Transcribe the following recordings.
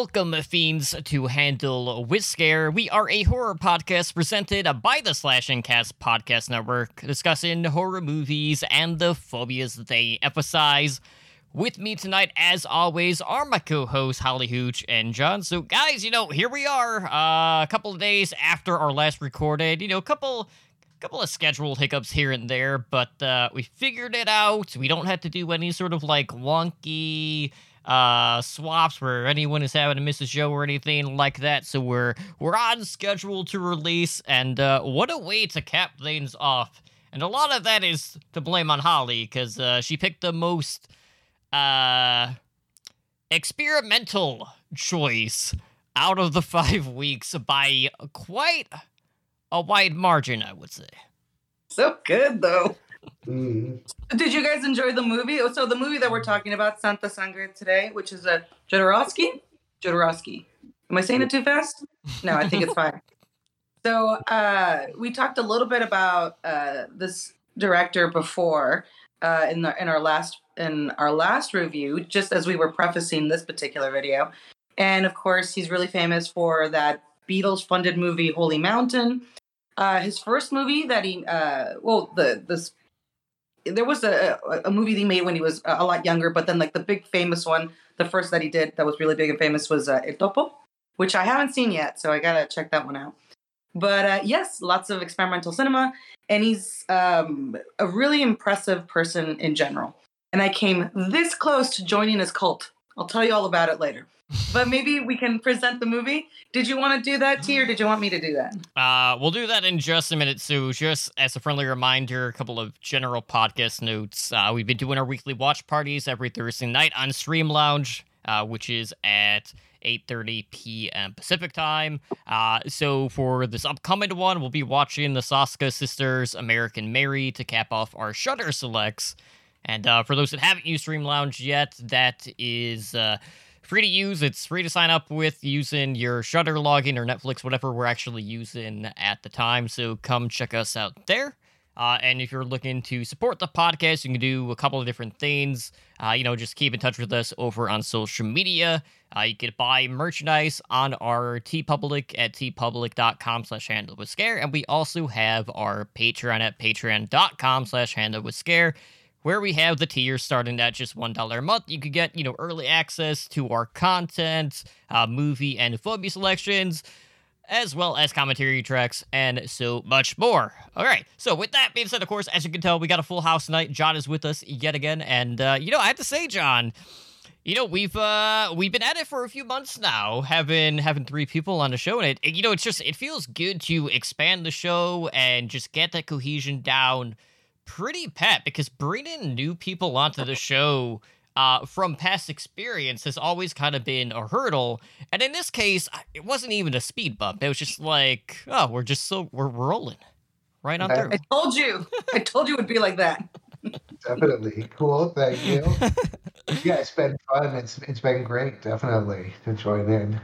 Welcome, fiends, to Handle Scare. We are a horror podcast presented by the Slash and Cast Podcast Network, discussing horror movies and the phobias they emphasize. With me tonight, as always, are my co-hosts Holly Hooch and John. So, guys, you know, here we are, uh, a couple of days after our last recorded. You know, a couple, couple of scheduled hiccups here and there, but uh, we figured it out. We don't have to do any sort of like wonky uh swaps where anyone is having to miss a show or anything like that. So we're we're on schedule to release and uh what a way to cap things off. And a lot of that is to blame on holly because uh she picked the most uh experimental choice out of the five weeks by quite a wide margin i would say. So good though. Mm. Did you guys enjoy the movie? Oh, So the movie that we're talking about, Santa Sangre today, which is a Jodorowsky. Jodorowsky. Am I saying it too fast? No, I think it's fine. So uh, we talked a little bit about uh, this director before uh, in the in our last in our last review, just as we were prefacing this particular video. And of course, he's really famous for that Beatles funded movie Holy Mountain. Uh, his first movie that he uh, well the this there was a, a- movie he made when he was a a lot younger, but then like the big famous one, the first that he did that was really big and famous was uh, El Topo, which I haven't seen yet, so I gotta check that one out. But uh, yes, lots of experimental cinema, and he's um, a really impressive person in general. And I came this close to joining his cult. I'll tell you all about it later. But maybe we can present the movie. Did you want to do that, T, or did you want me to do that? Uh, we'll do that in just a minute. Sue. just as a friendly reminder, a couple of general podcast notes. Uh, we've been doing our weekly watch parties every Thursday night on Stream Lounge, uh, which is at 8:30 p.m. Pacific time. Uh, so for this upcoming one, we'll be watching the Soska sisters' American Mary to cap off our Shudder selects. And uh, for those that haven't used Stream Lounge yet, that is uh, free to use. It's free to sign up with using your Shudder login or Netflix, whatever we're actually using at the time. So come check us out there. Uh, and if you're looking to support the podcast, you can do a couple of different things. Uh, you know, just keep in touch with us over on social media. Uh, you can buy merchandise on our TeePublic at teepublic.com slash handle with scare. And we also have our Patreon at patreon.com slash handle with scare where we have the tiers starting at just $1 a month. You could get, you know, early access to our content, uh, movie and phobia selections, as well as commentary tracks, and so much more. All right, so with that being said, of course, as you can tell, we got a full house tonight. John is with us yet again, and, uh, you know, I have to say, John, you know we've uh we've been at it for a few months now having having three people on the show and it- you know it's just it feels good to expand the show and just get that cohesion down pretty pat because bringing new people onto the show uh, from past experience has always kind of been a hurdle. And in this case, it wasn't even a speed bump. It was just like, oh, we're just so we're rolling right on Okay. through. I told you. I told you it would be like that. Definitely. Cool. Thank you. yeah, it's been fun. It's it's been great, definitely, to join in.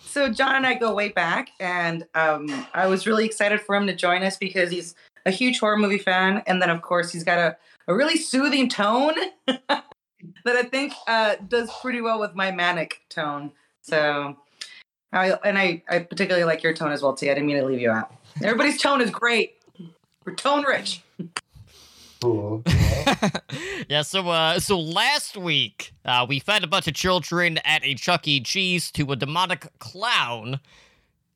So John and I go way back, and um, I was really excited for him to join us because he's a huge horror movie fan, and then of course he's got a, a really soothing tone that I think uh, does pretty well with my manic tone. So, I, and I, I particularly like your tone as well, T. I didn't mean to leave you out. Everybody's tone is great. We're tone rich. Cool. cool. yeah, so uh so last week, uh we fed a bunch of children at a Chuck E. Cheese to a demonic clown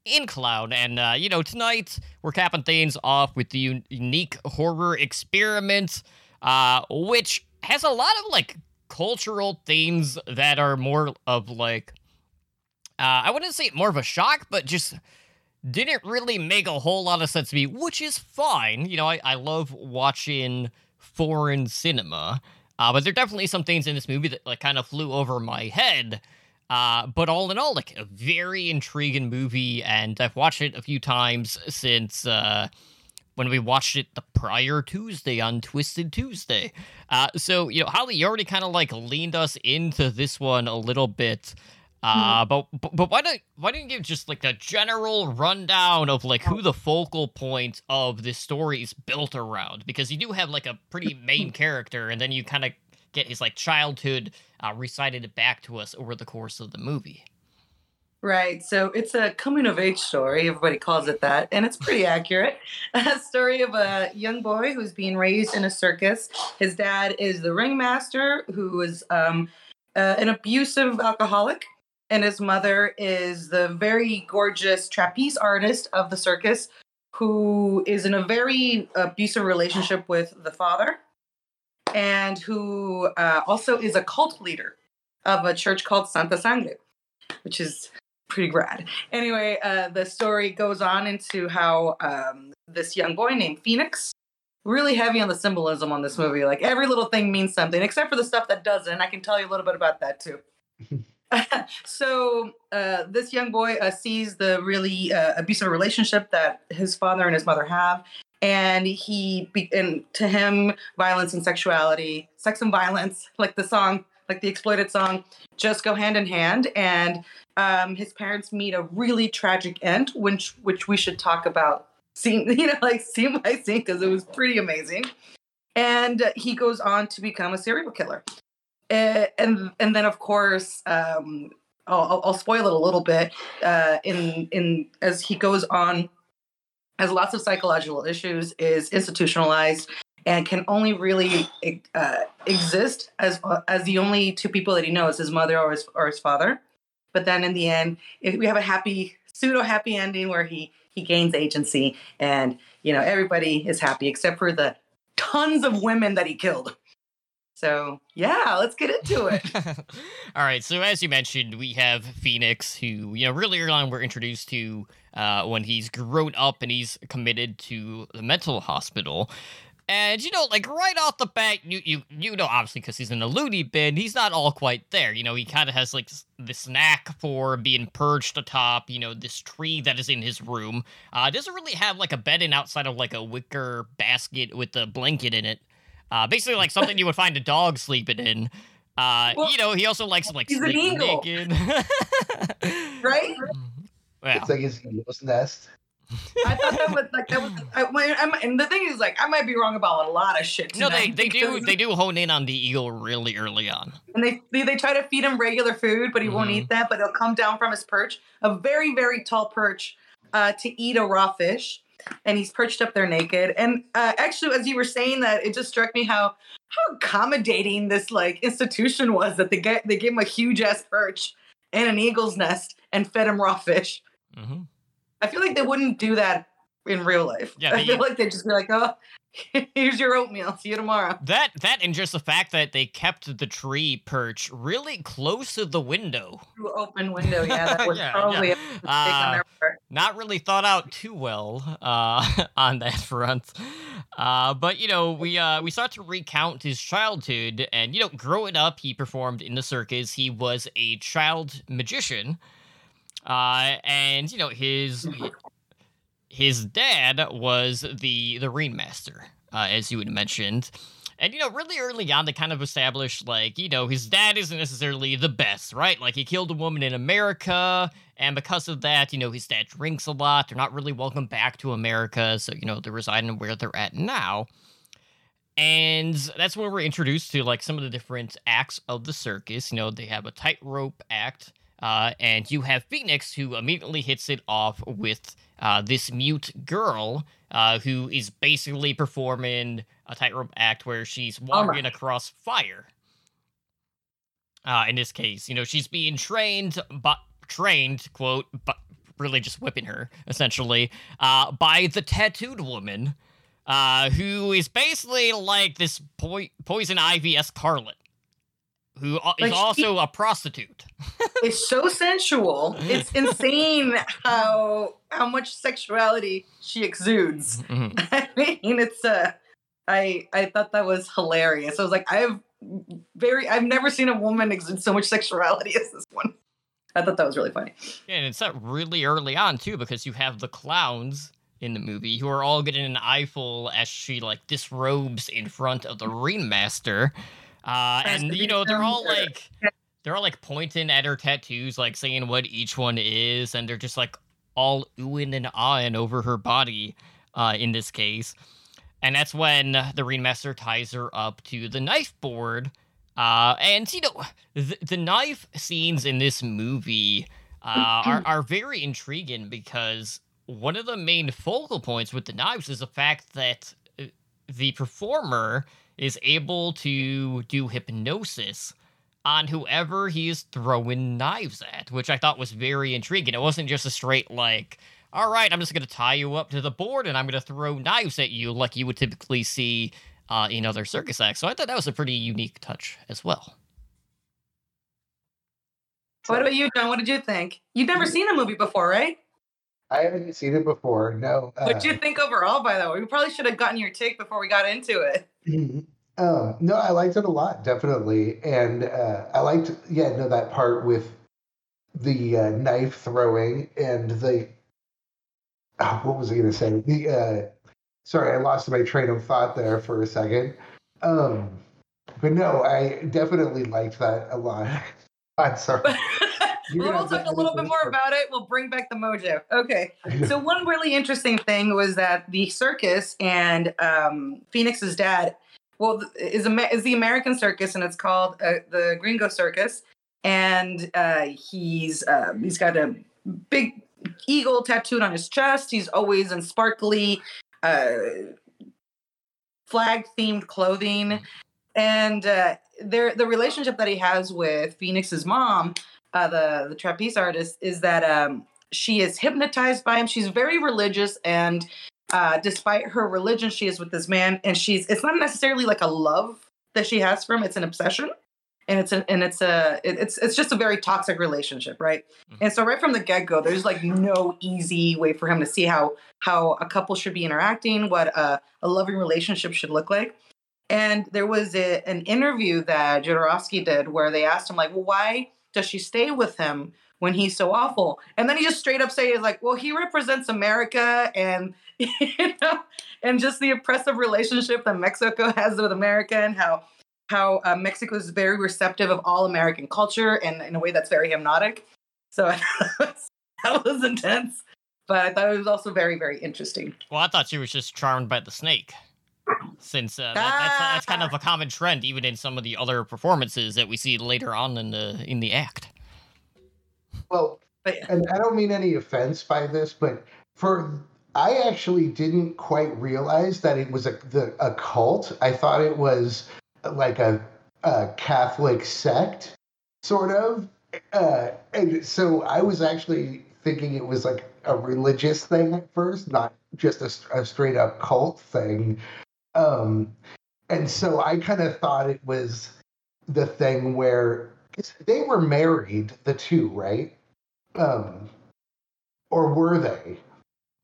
in clown and uh you know tonight we're capping things off with the un- unique horror experiment uh which has a lot of like cultural themes that are more of like uh I wouldn't say more of a shock but just didn't really make a whole lot of sense to me, which is fine. You know, I, I love watching foreign cinema, uh, but there are definitely some things in this movie that like kind of flew over my head. Uh, but all in all, like a very intriguing movie, and I've watched it a few times since uh, when we watched it the prior Tuesday on Twisted Tuesday. Uh, so you know, Holly, you already kind of like leaned us into this one a little bit. Uh, but, but but why don't why don't you give just like a general rundown of like who the focal point of this story is built around? Because you do have like a pretty main character, and then you kind of get his like childhood uh, recited back to us over the course of the movie. Right. So it's a coming of age story. Everybody calls it that. And it's pretty accurate. A story of a young boy who's being raised in a circus. His dad is the ringmaster, who is um, uh, an abusive alcoholic. And his mother is the very gorgeous trapeze artist of the circus, who is in a very abusive relationship with the father, and who uh, also is a cult leader of a church called Santa Sangre, which is pretty rad. Anyway, uh, the story goes on into how um, this young boy named Phoenix, really heavy on the symbolism on this movie. Like every little thing means something, except for the stuff that doesn't. I can tell you a little bit about that too. so uh, this young boy uh, sees the really uh, abusive relationship that his father and his mother have and he and to him violence and sexuality sex and violence like the song like the exploited song just go hand in hand. And um, his parents meet a really tragic end which which we should talk about scene you know like scene by scene because it was pretty amazing. And he goes on to become a serial killer. Uh, and and then of course um, I'll, I'll spoil it a little bit uh, in in as he goes on has lots of psychological issues is institutionalized and can only really uh, exist as as the only two people that he knows his mother or his or his father but then in the end we have a happy pseudo happy ending where he he gains agency and you know everybody is happy except for the tons of women that he killed so yeah, let's get into it. All right. So as you mentioned, we have Phoenix, who you know really early on we're introduced to uh, when he's grown up and he's committed to the mental hospital. And you know, like right off the bat, you you you know, obviously because he's in a loony bin, he's not all quite there. You know, he kind of has like this knack for being perched atop, you know, this tree that is in his room. Uh, doesn't really have like a bedding outside of like a wicker basket with a blanket in it. Uh, basically, like something you would find a dog sleeping in. Uh, well, you know, he also likes like sleep naked. right? Well. It's like his eagle's nest. I thought that was like that was. I, I, and the thing is, like, I might be wrong about a lot of shit. No, they they do they do hone in on the eagle really early on. And they they, they try to feed him regular food, but he mm-hmm. won't eat that. But he'll come down from his perch, a very very tall perch, uh, to eat a raw fish and he's perched up there naked. And uh, actually, as you were saying that, it just struck me how how accommodating this like institution was that they get they gave him a huge ass perch and an eagle's nest and fed him raw fish. Mm-hmm. I feel like they wouldn't do that in real life. Yeah, I feel like they'd just be like, "Oh, here's your oatmeal. See you tomorrow." That that and just the fact that they kept the tree perch really close to the window. Open window, yeah. That was yeah, probably yeah. Uh, not really thought out too well uh, on that front. Uh, but you know, we uh, we start to recount his childhood, and you know, growing up, he performed in the circus. He was a child magician. Uh, and you know his his dad was the the ringmaster, uh, as you had mentioned. And you know, really early on, they kind of established like you know his dad isn't necessarily the best, right? Like he killed a woman in America, and because of that, you know, his dad drinks a lot. They're not really welcome back to America, so you know they're residing where they're at now. And that's when we're introduced to like some of the different acts of the circus. You know, they have a tightrope act, uh, and you have Phoenix who immediately hits it off with uh, this mute girl uh, who is basically performing a tightrope act where she's walking across fire. Uh, in this case, you know, she's being trained, but trained, quote, but really just whipping her, essentially, uh, by the tattooed woman, uh, who is basically like this po- poison ivy escarlet who like is also she, a prostitute. it's so sensual. It's insane how how much sexuality she exudes. Mm-hmm. I mean, it's uh I I thought that was hilarious. I was like, I've very I've never seen a woman exude so much sexuality as this one. I thought that was really funny. Yeah, and it's not really early on too, because you have the clowns in the movie who are all getting an eyeful as she like disrobes in front of the ringmaster. Uh, and you know they're all like they're all like pointing at her tattoos, like saying what each one is, and they're just like all oohing and ahhing over her body. Uh, in this case, and that's when the ringmaster ties her up to the knife board. Uh, and you know the, the knife scenes in this movie uh, are are very intriguing because one of the main focal points with the knives is the fact that uh, the performer is able to do hypnosis on whoever he's throwing knives at, which I thought was very intriguing. It wasn't just a straight like, all right, I'm just going to tie you up to the board and I'm going to throw knives at you like you would typically see uh, in other circus acts. So I thought that was a pretty unique touch as well. What about you, John? What did you think? You've never seen the movie before, right? I haven't seen it before. No. What did you uh, think overall, by the way? We probably should have gotten your take before we got into it. Um, no, I liked it a lot, definitely, and uh, I liked, yeah, no, that part with the uh, knife throwing and the oh, what was I going to say? The uh, sorry, I lost my train of thought there for a second. Um, but no, I definitely liked that a lot. I'm sorry. We'll talk a little bit more about it. We'll bring back the mojo. Okay. So one really interesting thing was that the circus and um, Phoenix's dad, well, is is the American circus, and it's called uh, the Gringo Circus, and uh, he's uh, he's got a big eagle tattooed on his chest. He's always in sparkly, uh, flag themed clothing, and uh, there the relationship that he has with Phoenix's mom, uh, the the trapeze artist, is that um, she is hypnotized by him. She's very religious, and uh, despite her religion, she is with this man, and she's it's not necessarily like a love that she has for him; it's an obsession. And it's a, and it's a it- it's it's just a very toxic relationship, right? Mhm. And so right from the get go, there's like no easy way for him to see how how a couple should be interacting, what a, a loving relationship should look like. And there was a, an interview that Jodorowsky did where they asked him, like, well, why does she stay with him when he's so awful? And then he just straight up says, like, well, he represents America and you know, and just the oppressive relationship that Mexico has with America and how how uh, Mexico is very receptive of all American culture and in a way that's very hypnotic. So that was intense, but I thought it was also very, very interesting. Well, I thought she was just charmed by the snake. Since uh, that, that's, that's kind of a common trend, even in some of the other performances that we see later on in the in the act. Well, and I don't mean any offense by this, but for I actually didn't quite realize that it was a the a cult. I thought it was like a, a Catholic sect, sort of. Uh, and so I was actually thinking it was like a religious thing at first, not just a, a straight up cult thing. Um, and so I kind of thought it was the thing where they were married, the two, right? Um, or were they?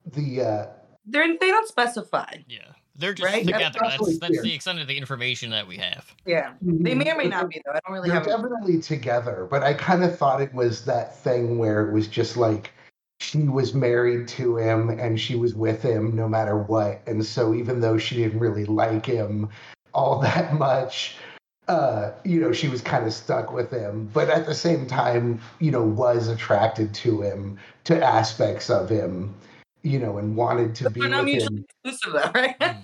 The uh, They're, they don't specify. Yeah, they're just Right? together. That's That's that's the extent of the information that we have. Yeah, they may or may not be though. I don't really They're have. definitely together, but I kind of thought it was that thing where it was just like she was married to him and she was with him no matter what. And so even though she didn't really like him all that much, uh, you know, she was kind of stuck with him, but at the same time, you know, was attracted to him, to aspects of him, you know, and wanted to be They're not with him mutually exclusive though, right? Mhm.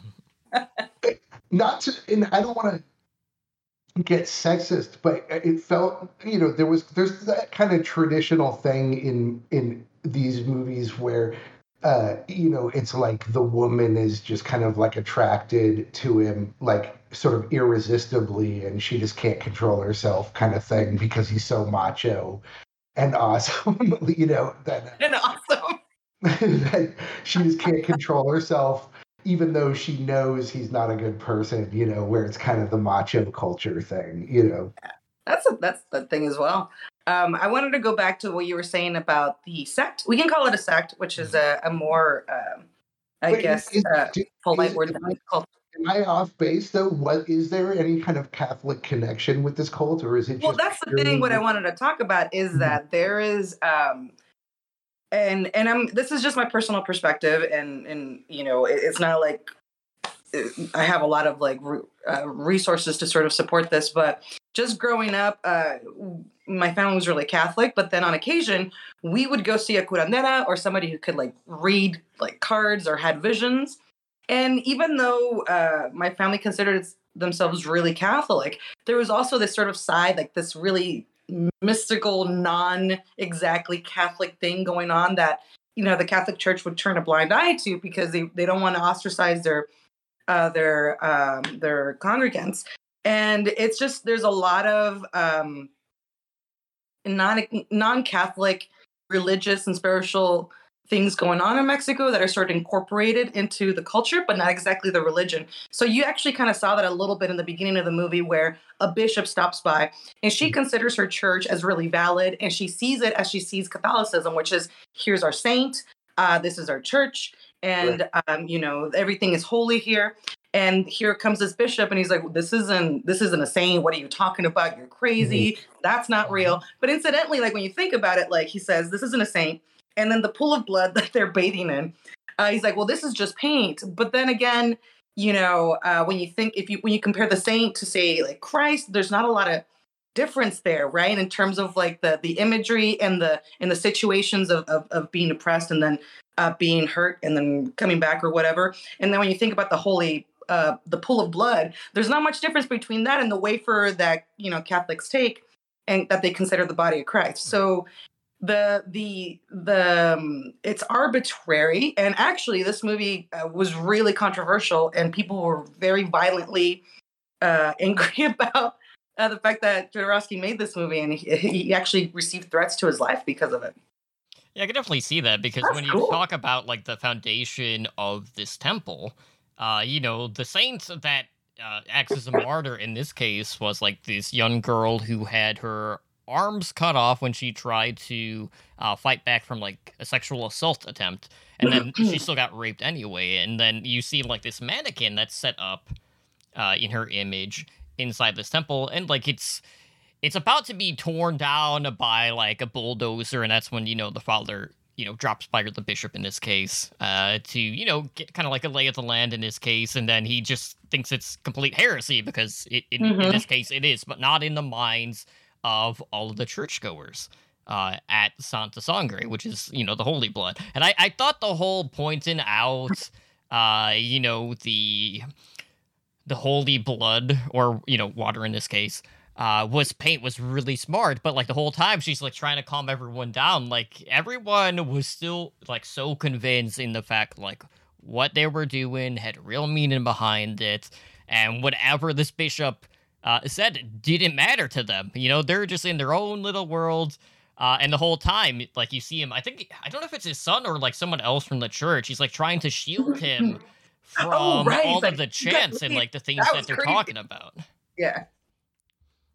not to and i don't want to get sexist but it felt you know there was there's that kind of traditional thing in in these movies where uh you know it's like the woman is just kind of like attracted to him like sort of irresistibly and she just can't control herself kind of thing because he's so macho and awesome you know that and awesome. that she just can't control herself, even though she knows he's not a good person, you know, where it's kind of the macho culture thing, you know. That's a, that's the thing as well. Um, I wanted to go back to what you were saying about the sect. We can call it a sect, which is a, a more, um, I guess, is- uh, polite is- word than a cult. Am I off base though? What is there any kind of Catholic connection with this cult, or is it Well, that's the thing. What I wanted to talk about is Mhm. that there is, um, and and I'm. This is just my personal perspective, and and you know, it, it's not like uh, I have a lot of like re- uh, resources to sort of support this, but just growing up, uh, my family was really Catholic. But then on occasion, we would go see a curandera or somebody who could like read like cards or had visions. And even though uh, my family considered themselves really Catholic, there was also this sort of side, like this really mystical, non exactly Catholic thing going on that you know the Catholic Church would turn a blind eye to because they, they don't want to ostracize their uh, their um, their congregants. And it's just there's a lot of um, non non Catholic religious and spiritual things going on in Mexico that are sort of incorporated into the culture, but not exactly the religion. So you actually kind of saw that a little bit in the beginning of the movie where a bishop stops by and she mm-hmm. considers her church as really valid and she sees it as she sees Catholicism, which is here's our saint, uh, this is our church, and um, you know everything is holy here. And here comes this bishop, and he's like, "This isn't this isn't a saint. What are you talking about? You're crazy. Mm-hmm. That's not real." Mm-hmm. But incidentally, like when you think about it, like he says, "This isn't a saint." and then the pool of blood that they're bathing in. Uh, he's like, well, this is just paint. But then again, you know, uh, when you think if you when you compare the saint to say like Christ, there's not a lot of difference there, right? In terms of like the the imagery and the and the situations of of, of being oppressed and then uh, being hurt and then coming back or whatever. And then when you think about the holy uh, the pool of blood, there's not much difference between that and the wafer that you know Catholics take and that they consider the body of Christ. So the the the um, it's arbitrary and actually this movie uh, was really controversial and people were very violently uh, angry about uh, the fact that Jodorowsky made this movie and he, he, actually received threats to his life because of it. Yeah, I can definitely see that because That's when you cool. talk about like the foundation of this temple, uh, you know, the saints that uh, acts as a martyr in this case was like this young girl who had her arms cut off when she tried to uh, fight back from like a sexual assault attempt, and then she still got raped anyway. And then you see like this mannequin that's set up uh, in her image inside this temple, and like it's it's about to be torn down by like a bulldozer, and that's when you know the father you know drops by the bishop in this case uh, to you know get kind of like a lay of the land in this case, and then he just thinks it's complete heresy because it, it mm-hmm. in this case it is, but not in the minds of all of the churchgoers uh, at Santa Sangre, which is, you know, the Holy Blood. And I, I thought the whole pointing out, uh, you know, the the holy blood, or, you know, water in this case, uh, was paint was really smart, but like the whole time she's like trying to calm everyone down. Like everyone was still like so convinced in the fact like what they were doing had real meaning behind it, and whatever this bishop uh, said didn't matter to them. You know, they're just in their own little world. Uh, and the whole time, like you see him, I think I don't know if it's his son or like someone else from the church. He's like trying to shield him oh, from oh, right. all like, of the chants and like the things that, that they're crazy. talking about. Yeah,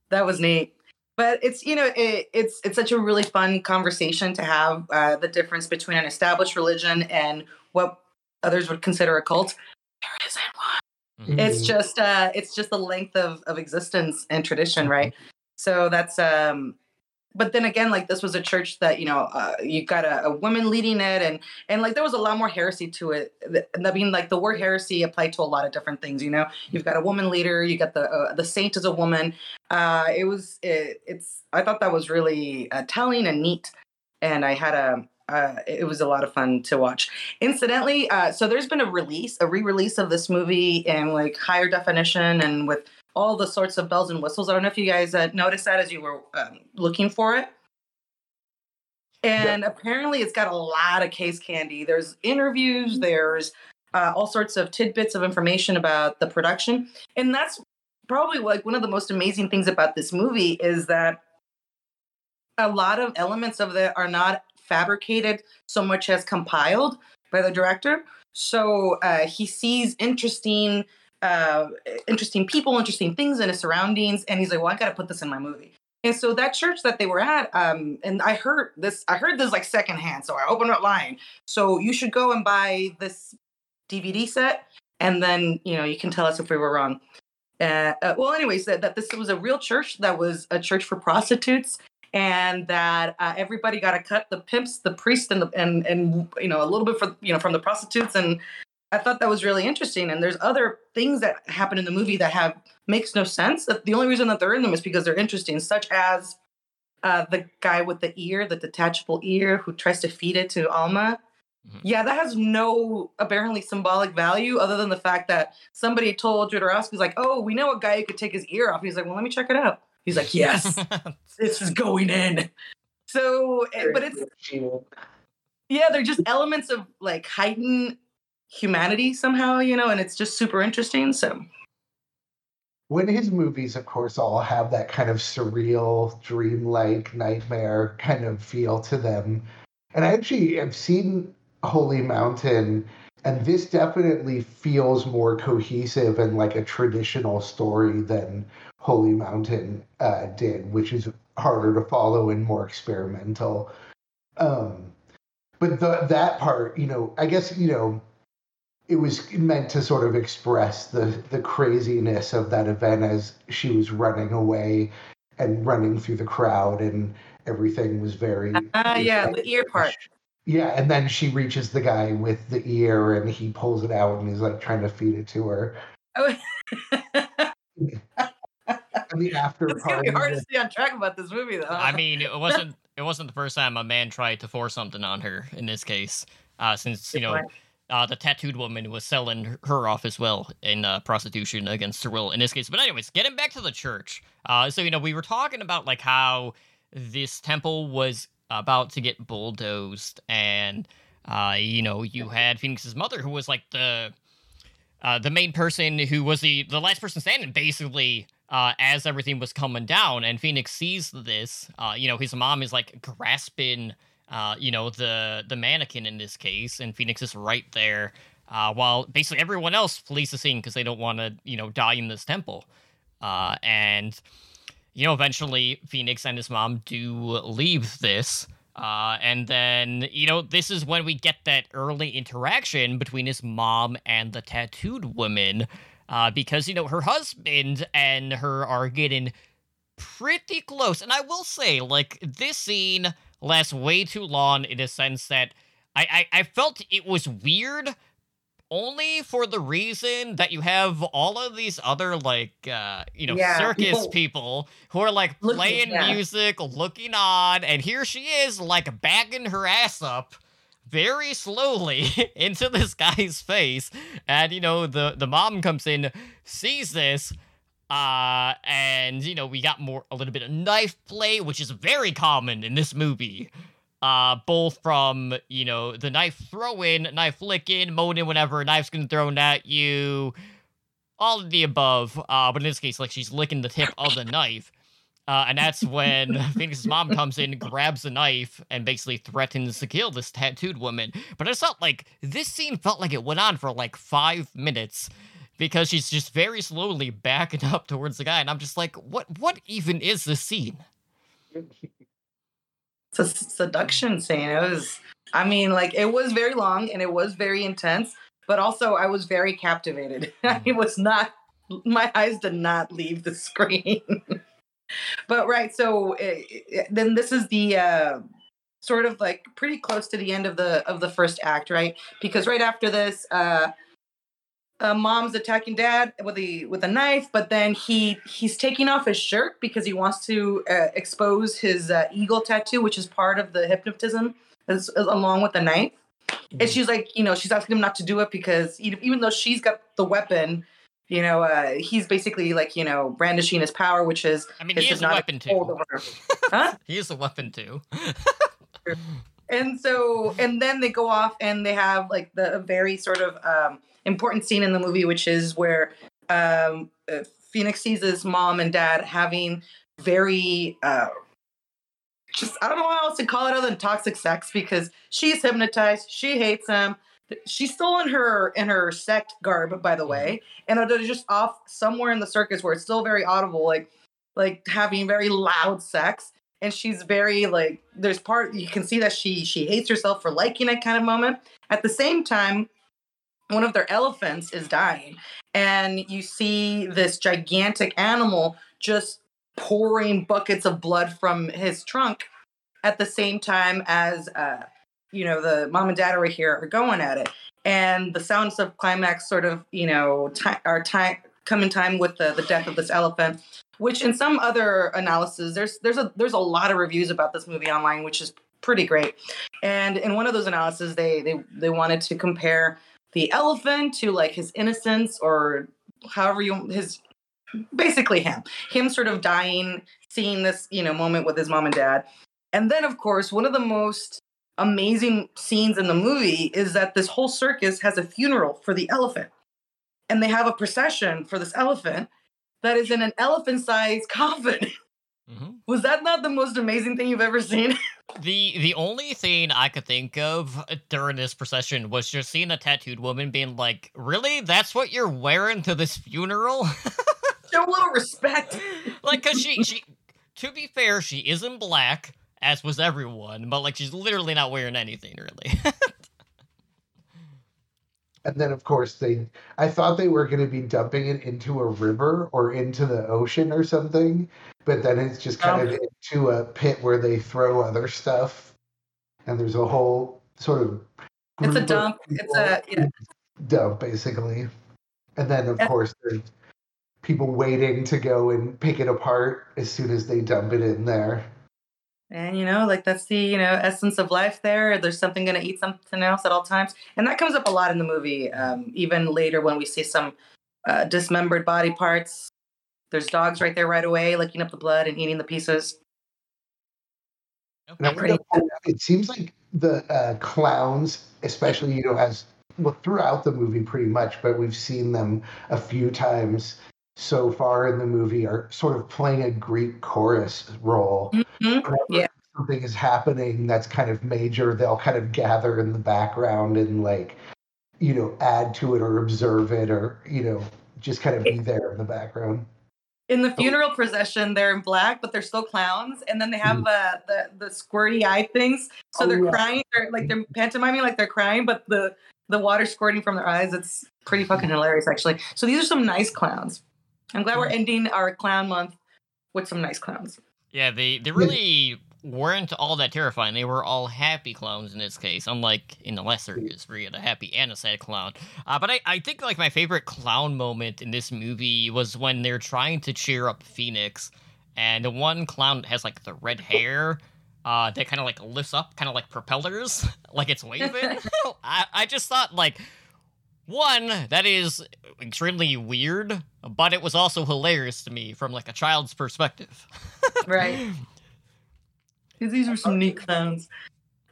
that was neat. But it's you know it, it's it's such a really fun conversation to have uh, the difference between an established religion and what others would consider a cult. There isn't one. Mm-hmm. It's just uh it's just the length of of existence and tradition, mm-hmm. right? So that's um but then again like this was a church that you know uh, you got a, a, woman leading it and and like there was a lot more heresy to it i mean like the word heresy applied to a lot of different things you know you've got a woman leader you got the uh, the saint as a woman uh it was it, it's i thought that was really uh, telling and neat and i had a uh, it was a lot of fun to watch. Incidentally, uh, so there's been a release, a re-release of this movie in like higher definition and with all the sorts of bells and whistles. I don't know if you guys uh, noticed that as you were um, looking for it. And apparently, it's got a lot of case candy. There's interviews. Mm-hmm. There's uh, all sorts of tidbits of information about the production, and that's probably like one of the most amazing things about this movie is that a lot of elements of it are not fabricated so much as compiled by the director. So uh, he sees interesting, uh, interesting people, interesting things in his surroundings, and he's like, "Well, I got to put this in my movie." And so that church that they were at, um, and I heard this, I heard this like secondhand, so I opened up lying. So you should go and buy this DVD set, and then you know you can tell us if we were wrong. Uh, uh, well, anyways, that, that this was a real church that was a church for prostitutes, and that uh, everybody got a cut the pimps the priests and the, and and you know a little bit for you know from the prostitutes and i thought that was really interesting and there's other things that happen in the movie that have makes no sense. That the only reason that they're in them is because they're interesting such as uh, the guy with the ear the detachable ear who tries to feed it to alma. Mm-hmm. yeah that has no apparently symbolic value other than the fact that somebody told Jodorowsky's like oh we know a guy who could take his ear off. He's like well let me check it out. He's like, yes, this is going in. So, eh, but it's yeah, they're just elements of like heightened humanity somehow, you know, and it's just super interesting. So when his movies, of course, all have that kind of surreal, dreamlike, nightmare kind of feel to them. And I actually have seen Holy Mountain, and this definitely feels more cohesive and like a traditional story than Holy Mountain uh, did, which is harder to follow and more experimental. Um, but the, that part, you know, I guess, you know, it was meant to sort of express the the craziness of that event as she was running away and running through the crowd and everything was very uh, yeah the ear part. Yeah and then she reaches the guy with the ear and he pulls it out and he's like trying to feed it to her. Oh. And the after it's gonna be hard to stay on track about this movie though. I mean it wasn't it wasn't the first time a man tried to force something on her in this case uh since you know uh, the tattooed woman was selling her off as well in uh, prostitution against her will in this case. But anyways, getting back to the church. Uh, so you know we were talking about like how this temple was about to get bulldozed, and uh, you know you had Phoenix's mother who was like the uh, the main person who was the the last person standing basically. Uh, as everything was coming down, and Phoenix sees this, you know, his mom is like grasping uh, you know, the the mannequin in this case, and Phoenix is right there, uh, while basically everyone else flees the scene because they don't want to, you know, die in this temple. Uh, and you know, eventually Phoenix and his mom do leave this. Uh, and then, you know, this is when we get that early interaction between his mom and the tattooed woman. Uh, because, you know, her husband and her are getting pretty close. And I will say, like, this scene lasts way too long in a sense that I, I, I felt it was weird only for the reason that you have all of these other like uh you know yeah, circus people, people who are like looking, playing yeah. music looking on and here she is like bagging her ass up very slowly into this guy's face and you know the the mom comes in sees this uh, and you know, we got more a little bit of knife play, which is very common in this movie. Uh, both from you know the knife throwing, knife licking, moaning whenever a knife's getting thrown at you, all of the above. Uh, but in this case, like she's licking the tip of the knife. Uh, and that's when Phoenix's mom comes in, grabs the knife, and basically threatens to kill this tattooed woman. But I felt like this scene felt like it went on for like five minutes because she's just very slowly backing up towards the guy, and I'm just like, what? What even is this scene? It's a seduction scene. It was, I mean, like it was very long and it was very intense, but also I was very captivated. I mm. was not, my eyes did not leave the screen. but right, so it, eh, it, eh, then this is the. Uh, sort of like pretty close to the end of the of the first act right because right after this uh uh, mom's attacking dad with a with a knife, but then he he's taking off his shirt because he wants to uh, expose his uh, eagle tattoo, which is part of the hypnotism, as, as, along with the knife. And mm-hmm. she's like, you know, she's asking him not to do it because even though she's got the weapon, you know, uh, he's basically like, you know, brandishing his power, which is. I mean, he is a weapon too. huh? he is a weapon too. and so, and then they go off and they have like the very sort of um, important scene in the movie, which is where um, uh, Phoenix sees his mom and dad having very uh, just I don't know how else to call it other than toxic sex because she's hypnotized, she hates him. She's still in her in her sect garb, by the way, mm-hmm. and they're just off somewhere in the circus where it's still very audible, like like having very loud sex. And she's very like there's part you can see that she she hates herself for liking it kind of moment. At the same time, one of their elephants is dying and you see this gigantic animal just pouring buckets of blood from his trunk at the same time as uh, you know the mom and dad over here are going at it. And the sounds of climax sort of you know t- are time come in time with the, the death of this elephant which in some other analysis there's there's a there's a lot of reviews about this movie online which is pretty great. And in one of those analyses they they they wanted to compare the elephant to like his innocence or however you his basically him. Him sort of dying, seeing this, you know, moment with his mom and dad. And then of course, one of the most amazing scenes in the movie is that this whole circus has a funeral for the elephant. And they have a procession for this elephant that is in an elephant-sized coffin. Mm-hmm. Was that not the most amazing thing you've ever seen? The the only thing I could think of during this procession was just seeing a tattooed woman being like, "Really? That's what you're wearing to this funeral?" Show a little respect. like, cause she she, to be fair, she is in black, as was everyone, but like she's literally not wearing anything really. and then of course they i thought they were going to be dumping it into a river or into the ocean or something but then it's just kind of into a pit where they throw other stuff and there's a whole sort of It's a dump. It's a yeah. dump basically and then of And- course there's people waiting to go and pick it apart as soon as they dump it in there And you know, like that's the you know essence of life. There, there's something going to eat something else at all times, and that comes up a lot in the movie. Um, even later when we see some uh, dismembered body parts, there's dogs right there right away, licking up the blood and eating the pieces. And Okay. wanted to point out, it seems like the uh, clowns, especially you know, as well throughout the movie, pretty much, but we've seen them a few times so far in the movie, are sort of playing a Greek chorus role. Mhm. Whenever Yeah. something is happening that's kind of major, they'll kind of gather in the background and like, you know, add to it or observe it or you know, just kind of be there in the background. In the funeral procession, they're in black, but they're still clowns, and then they have uh, the the squirty eye things. So Oh, they're yeah. crying, they're like they're pantomiming like they're crying, but the the water squirting from their eyes. It's pretty fucking hilarious, actually. So these are some nice clowns. I'm glad we're ending our clown month with some nice clowns. Yeah, they they really weren't all that terrifying. They were all happy clowns in this case, unlike in the last circus where you had a happy and a sad clown. Uh, but I, I think like my favorite clown moment in this movie was when they're trying to cheer up Phoenix, and the one clown has like the red hair. Uh, that kind of like lifts up, kind of like propellers, like it's waving. I, I just thought like one that is extremely weird, but it was also hilarious to me from like a child's perspective. Right. Because these are some neat clowns.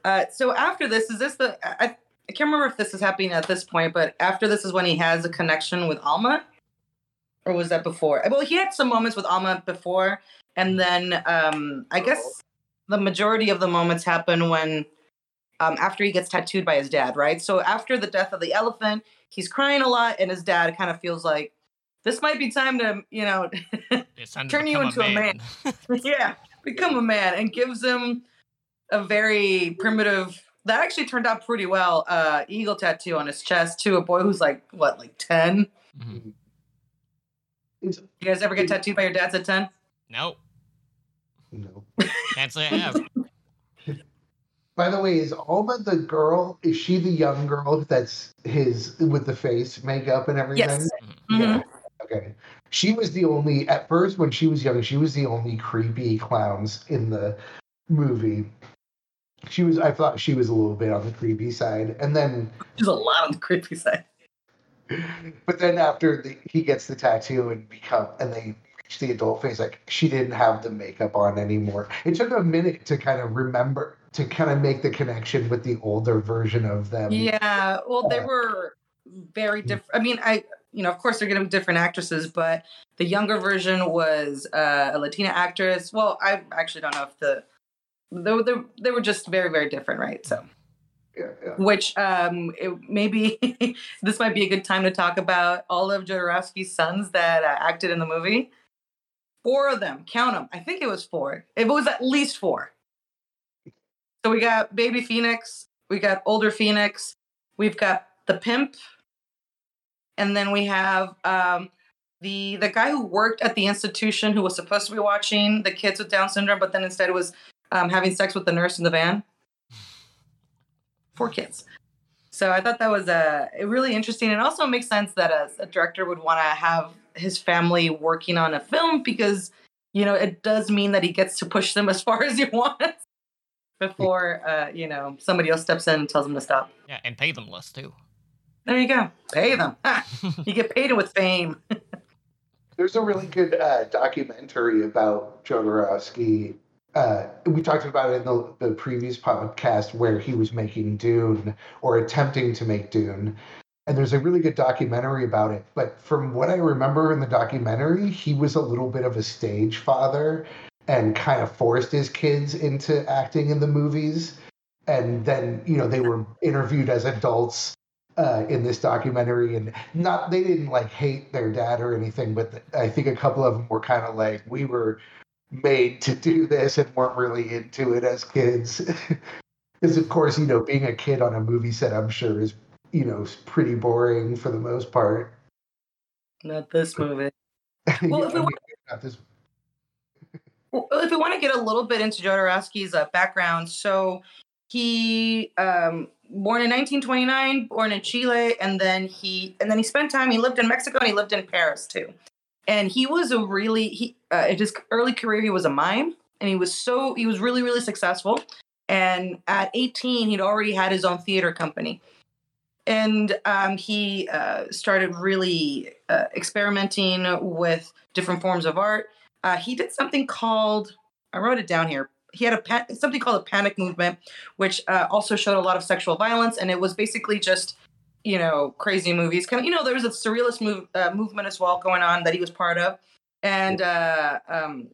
Uh, so after this, is this the? I, I can't remember if this is happening at this point, but after this is when he has a connection with Alma, or was that before? Well, he had some moments with Alma before, and then um, I guess the majority of the moments happen when um, after he gets tattooed by his dad, right? So after the death of the elephant, he's crying a lot, and his dad kind of feels like this might be time to, you know, It's time to Turn you into a man. yeah, become a man and gives him a very primitive that actually turned out pretty well. Uh eagle tattoo on his chest to a boy who's like what, like 10? mm-hmm. You guys ever get tattooed by your dads at 10? Nope, no can't say I have. By the way, is Alma the girl? Is she the young girl that's his with the face makeup and everything? Yes. Mhm. Yeah. Okay. She was the only at first when she was young. She was the only creepy clowns in the movie. She was. I thought she was a little bit on the creepy side, and then, There's a lot on the creepy side. but then after the, he gets the tattoo and become, and they reach the adult phase, like she didn't have the makeup on anymore. It took a minute to kind of remember to kind of make the connection with the older version of them. Yeah, well, they were very different. I mean, I, you know, of course they're going to be different actresses, but the younger version was uh, a Latina actress. Well, I actually don't know if the they, were- they, they were just very, very different, right? So, Yeah, yeah. which um, it, maybe this might be a good time to talk about all of Jodorowsky's sons that uh, acted in the movie. Four of them, count them. I think it was four. It was at least four. So we got Baby Phoenix, we got Older Phoenix, we've got the Pimp, and then we have um, the the guy who worked at the institution who was supposed to be watching the kids with Down syndrome, but then instead was um, having sex with the nurse in the van. Four kids. So I thought that was uh, really interesting, and also makes sense that a, a director would want to have his family working on a film because you know it does mean that he gets to push them as far as he wants before uh, you know somebody else steps in and tells him to stop. Yeah, and pay them less too. There you go. Pay them. You get paid with fame. There's a really good uh, documentary about Jodorowsky. Uh, we talked about it in the, the previous podcast where he was making Dune or attempting to make Dune. And there's a really good documentary about it. But from what I remember in the documentary, he was a little bit of a stage father and kind of forced his kids into acting in the movies. And then, you know, they were interviewed as adults uh, in this documentary, and not they didn't like hate their dad or anything, but I think a couple of them were kind of like we were made to do this and weren't really into it as kids. Because of course, you know, being a kid on a movie set, I'm sure is you know pretty boring for the most part. Not this movie. well, if we, want, this... well, if we want to get a little bit into Jodorowsky's uh, background, so he um, born in 1929, born in Chile, and then he and then he spent time. He lived in Mexico and he lived in Paris too. And he was a really he uh, in his early career he was a mime, and he was so he was really really successful. And at 18, he'd already had his own theater company, and um, he uh, started really uh, experimenting with different forms of art. Uh, he did something called I wrote it down here he had a something called a panic movement, which uh, also showed a lot of sexual violence, and it was basically just you know crazy movies. Kind of you know there was a surrealist move, uh, movement as well going on that he was part of, and uh, um,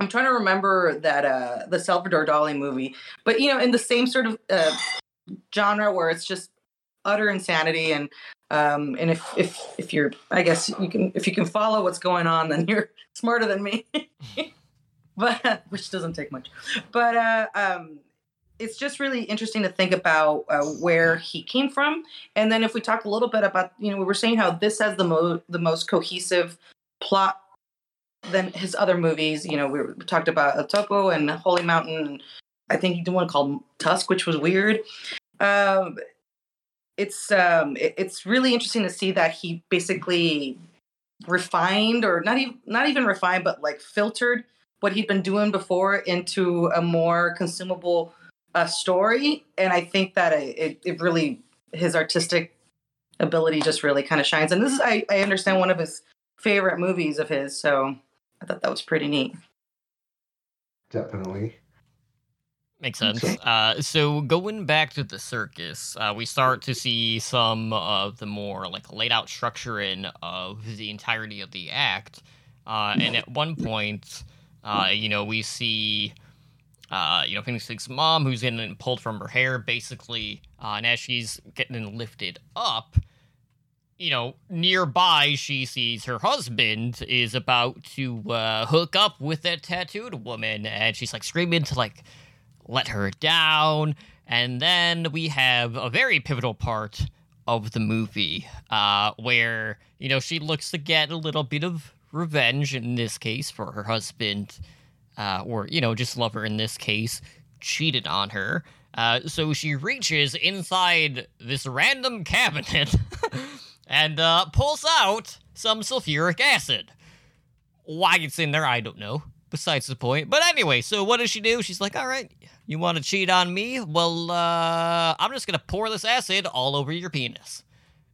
I'm trying to remember that uh, the Salvador Dali movie, but you know in the same sort of uh, genre where it's just utter insanity and um, and if if if you're I guess you can if you can follow what's going on then you're smarter than me. but which doesn't take much. But uh, um, it's just really interesting to think about uh, where he came from, and then if we talk a little bit about, you know, we were saying how this has the most the most cohesive plot than his other movies. You know, we, we talked about El Topo and Holy Mountain. And I think he did one called Tusk, which was weird. Um, it's um, it, it's really interesting to see that he basically refined or not even not even refined, but like filtered what he'd been doing before into a more consumable uh, story. And I think that it, it really, his artistic ability just really kind of shines. And this is, I, I understand, one of his favorite movies of his. So I thought that was pretty neat. Definitely. Makes sense. Uh, so going back to the circus, uh, we start to see some of the more like laid out structuring of the entirety of the act. Uh, and at one point, uh, you know, we see, uh, you know, Phoenix Phoenix's mom who's getting pulled from her hair, basically, uh, and as she's getting lifted up, you know, nearby she sees her husband is about to uh, hook up with that tattooed woman, and she's like screaming to like let her down. And then we have a very pivotal part of the movie uh, where you know she looks to get a little bit of revenge in this case for her husband, uh, or, you know, just lover in this case, cheated on her. Uh, so she reaches inside this random cabinet and uh, pulls out some sulfuric acid. Why it's in there, I don't know. Besides the point. But anyway, so what does she do? She's like, all right, you want to cheat on me? Well, uh, I'm just going to pour this acid all over your penis.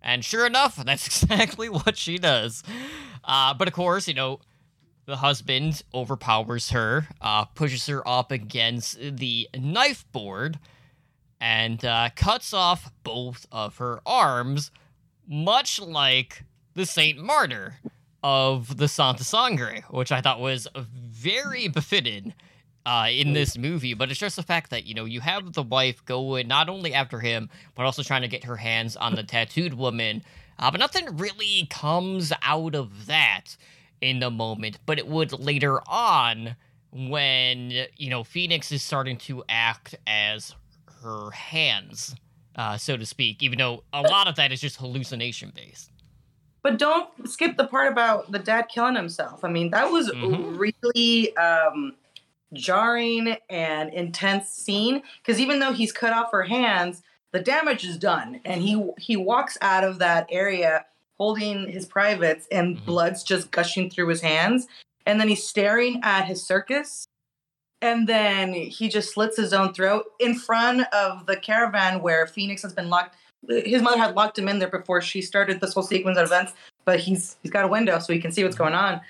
And sure enough, that's exactly what she does. Uh, but of course, you know, the husband overpowers her, uh, pushes her up against the knife board, and uh, cuts off both of her arms, much like the Saint Martyr of the Santa Sangre, which I thought was very befitting uh, in this movie. But it's just the fact that you know you have the wife going not only after him, but also trying to get her hands on the tattooed woman uh, but nothing really comes out of that in the moment. But it would later on when, you know, Phoenix is starting to act as her hands, uh, so to speak, even though a lot of that is just hallucination based. But don't skip the part about the dad killing himself. I mean, that was mm-hmm. really um, jarring and intense scene because even though he's cut off her hands, the damage is done and he he walks out of that area holding his privates and mm-hmm. blood's just gushing through his hands and then he's staring at his circus and then he just slits his own throat in front of the caravan where phoenix has been locked his mother had locked him in there before she started this whole sequence of events. But he's he's got a window so he can see what's going on,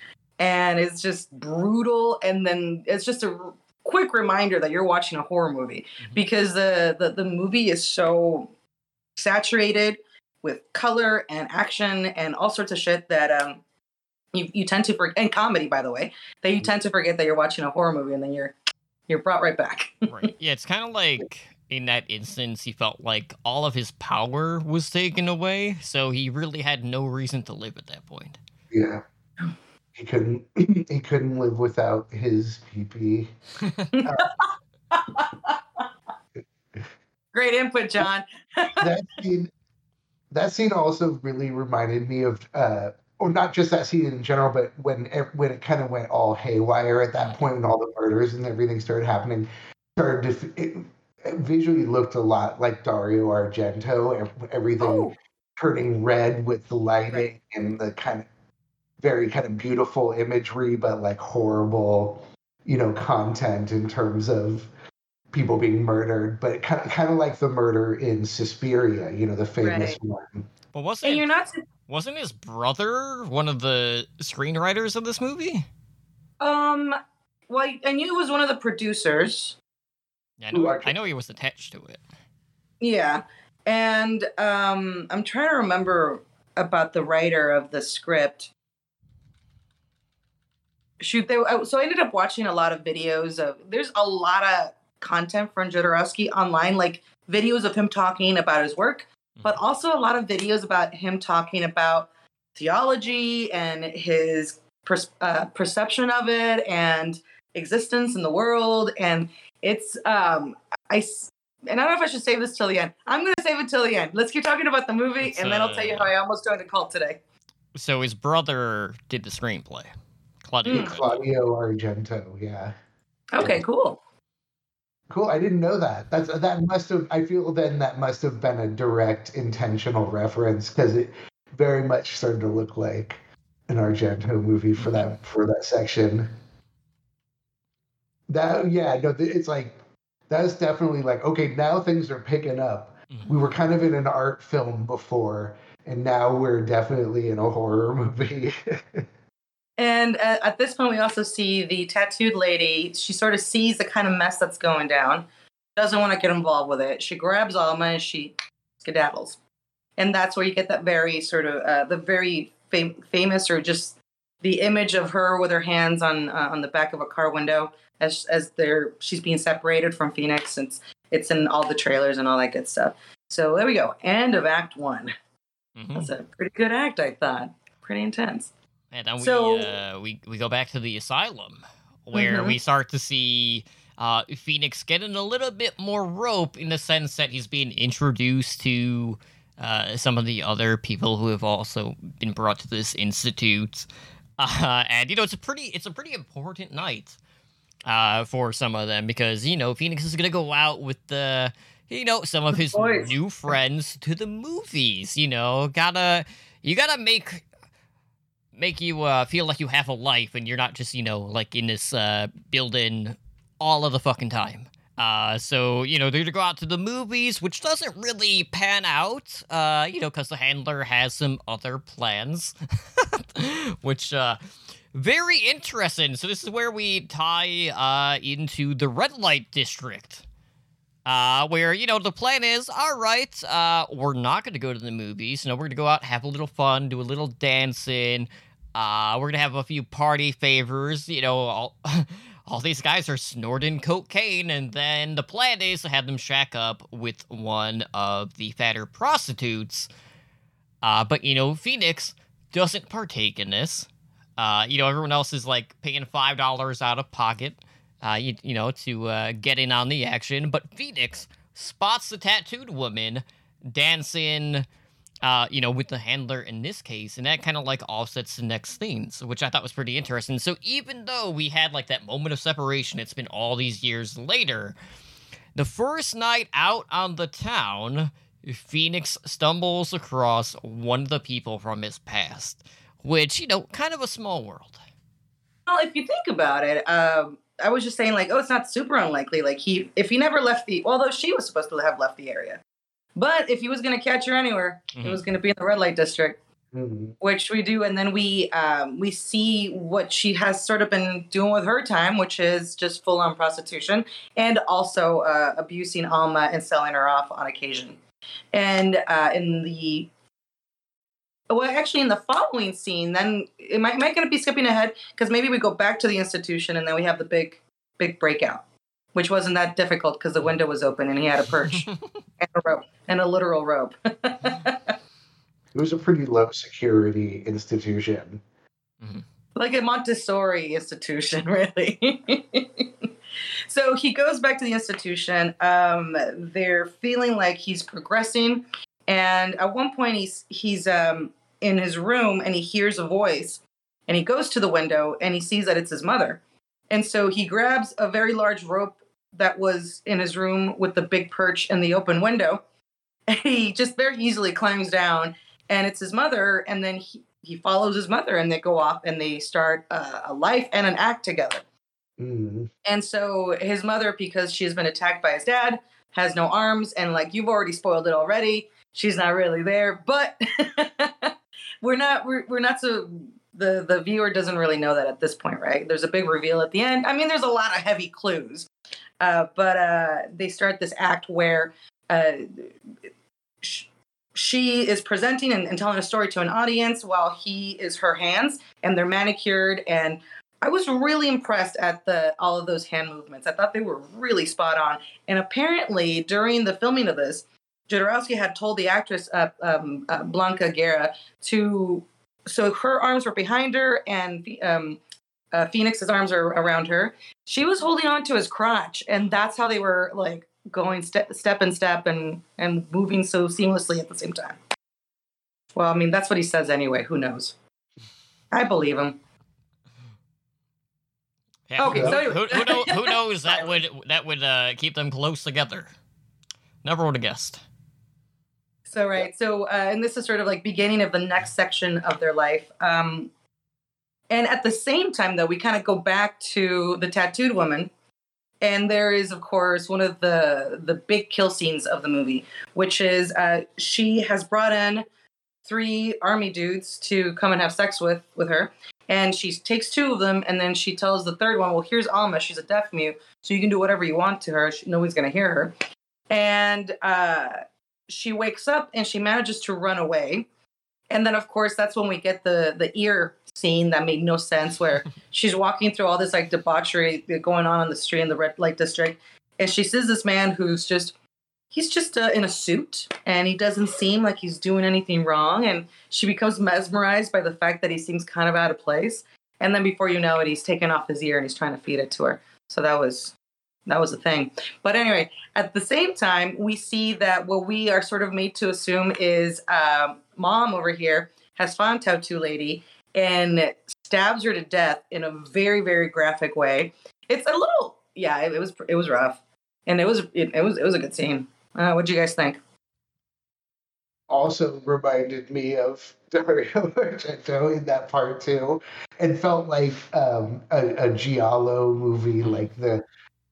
and it's just brutal. And then it's just a quick reminder that you're watching a horror movie Mhm. because the, the the movie is so saturated with color and action and all sorts of shit that um you, you tend to forget and comedy by the way that you tend to forget that you're watching a horror movie and then you're you're brought right back right. Yeah, it's kind of like in that instance, he felt like all of his power was taken away, so he really had no reason to live at that point. Yeah. He couldn't he couldn't live without his PP. great input john. That scene that scene also really reminded me of uh or not just that scene in general, but when when it kind of went all haywire at that point, when all the murders and everything started happening, started to it, it visually looked a lot like Dario Argento, and everything oh. turning red with the lighting and the kind of very kind of beautiful imagery, but like horrible, you know, content in terms of people being murdered. But kind of kind of like the murder in Suspiria, you know, the famous Right. one. But and wasn't you're not wasn't his brother one of the screenwriters of this movie? um well i knew it was one of the producers Yeah, I know, I I know he was attached to it. Yeah. And um, I'm trying to remember about the writer of the script. Shoot, they, so I ended up watching a lot of videos of. There's a lot of content from Jodorowsky online, like videos of him talking about his work, but also a lot of videos about him talking about theology and his pers- uh, perception of it and existence in the world. And it's um, i and I don't know if I should save this till the end. I'm going to save it till the end. Let's keep talking about the movie, It's, and then I'll tell you uh, how I almost joined a cult today. So his brother did the screenplay. Claudio. Mm. Claudio Argento, yeah. Okay, cool. Cool. I didn't know that. That's that must have. I feel then that must have been a direct intentional reference because it very much started to look like an Argento movie for that for that section. That yeah, no, it's like that's definitely like okay. Now things are picking up. Mhm. We were kind of in an art film before, and now we're definitely in a horror movie. And uh, at this point, we also see the tattooed lady. She sort of sees the kind of mess that's going down, doesn't want to get involved with it. She grabs Alma and she skedaddles. And that's where you get that very sort of uh, the very fam- famous or just the image of her with her hands on uh, on the back of a car window as as they're she's being separated from Phoenix. It's it's in all the trailers and all that good stuff. So there we go. End of Act One. Mhm. That's a pretty good act, I thought. Pretty intense. And then we uh, we we go back to the asylum where Mhm. we start to see uh, Phoenix getting a little bit more rope in the sense that he's being introduced to uh, some of the other people who have also been brought to this institute. Uh, and you know it's a pretty it's a pretty important night uh, for some of them because you know Phoenix is gonna go out with the you know some of his boys. new friends to the movies. You know, gotta you gotta make make you uh, feel like you have a life and you're not just you know like in this uh, building all of the fucking time. Uh, so you know they're gonna go out to the movies, which doesn't really pan out. Uh, you know, because the handler has some other plans, which uh, very interesting. So this is where we tie uh into the red light district. Uh, where you know the plan is, all right, uh, we're not gonna go to the movies. No, we're gonna go out, have a little fun, do a little dancing. Uh, we're gonna have a few party favors. You know, all all these guys are snorting cocaine, and then the plan is to have them shack up with one of the fatter prostitutes. Uh, but you know, Phoenix doesn't partake in this. Uh, you know, everyone else is like paying five dollars out of pocket uh, you, you know, to uh, get in on the action. But Phoenix spots the tattooed woman dancing, uh, you know, with the handler in this case, and that kind of like offsets the next scenes, which I thought was pretty interesting. So even though we had like that moment of separation, it's been all these years later. The first night out on the town, Phoenix stumbles across one of the people from his past, which, you know, kind of a small world. Well, if you think about it, um, I was just saying like, oh, it's not super unlikely. Like he, if he never left the, although she was supposed to have left the area, But if he was going to catch her anywhere, Mhm. it was going to be in the red light district, Mhm. which we do, and then we um, we see what she has sort of been doing with her time, which is just full on prostitution and also uh, abusing Alma and selling her off on occasion. And uh, in the well, actually, in the following scene, then am I, am I going to be skipping ahead? Because maybe we go back to the institution and then we have the big, big breakout, which wasn't that difficult because the window was open and he had a perch and a rope and a literal rope. It was a pretty low security institution. like a Montessori institution, really. so he goes back to the institution. Um, they're feeling like he's progressing, and at one point he's he's um, in his room and he hears a voice, and he goes to the window and he sees that it's his mother, and so he grabs a very large rope that was in his room with the big perch and the open window, he just very easily climbs down, and it's his mother, and then he he follows his mother and they go off and they start uh, a life and an act together. Mm. And so his mother, because she's been attacked by his dad, has no arms, and like you've already spoiled it already. She's not really there, but we're not we're, we're not so the the viewer doesn't really know that at this point, right? There's a big reveal at the end. I mean, there's a lot of heavy clues, uh, but uh, they start this act where uh, sh- she is presenting and, and telling a story to an audience while he is her hands, and they're manicured and I was really impressed at the all of those hand movements. I thought they were really spot on. And apparently, during the filming of this, Jodorowsky had told the actress uh, um, uh, Blanca Guerra to so her arms were behind her and um, uh, Phoenix's arms are around her. She was holding on to his crotch, and that's how they were like going step step and step and and moving so seamlessly at the same time. Well, I mean that's what he says anyway. Who knows? I believe him. Yeah, Okay, who, so who, who, know, who knows that would that would uh, keep them close together? Never would have guessed. So right, so uh, and this is sort of like beginning of the next section of their life. Um, and at the same time, though, we kind of go back to the tattooed woman, and there is, of course, one of the the big kill scenes of the movie, which is uh, she has brought in three army dudes to come and have sex with with her, and she takes two of them, and then she tells the third one, "Well, here's Alma. She's a deaf mute, so you can do whatever you want to her. She, no one's gonna hear her." And uh, she wakes up and she manages to run away. And then of course that's when we get the the ear scene that made no sense where she's walking through all this like debauchery going on on the street in the red light district and she sees this man who's just he's just uh, in a suit and he doesn't seem like he's doing anything wrong and she becomes mesmerized by the fact that he seems kind of out of place and then before you know it he's taken off his ear and he's trying to feed it to her. So that was that was a thing. But anyway at the same time we see that what we are sort of made to assume is um, mom over here has found tattoo lady and stabs her to death in a very very graphic way. It's a little yeah it, it was it was rough. And it was it, it was it was a good scene. Uh, what do you guys think? Also reminded me of Dario Argento in that part too, and felt like um, a, a giallo movie, like the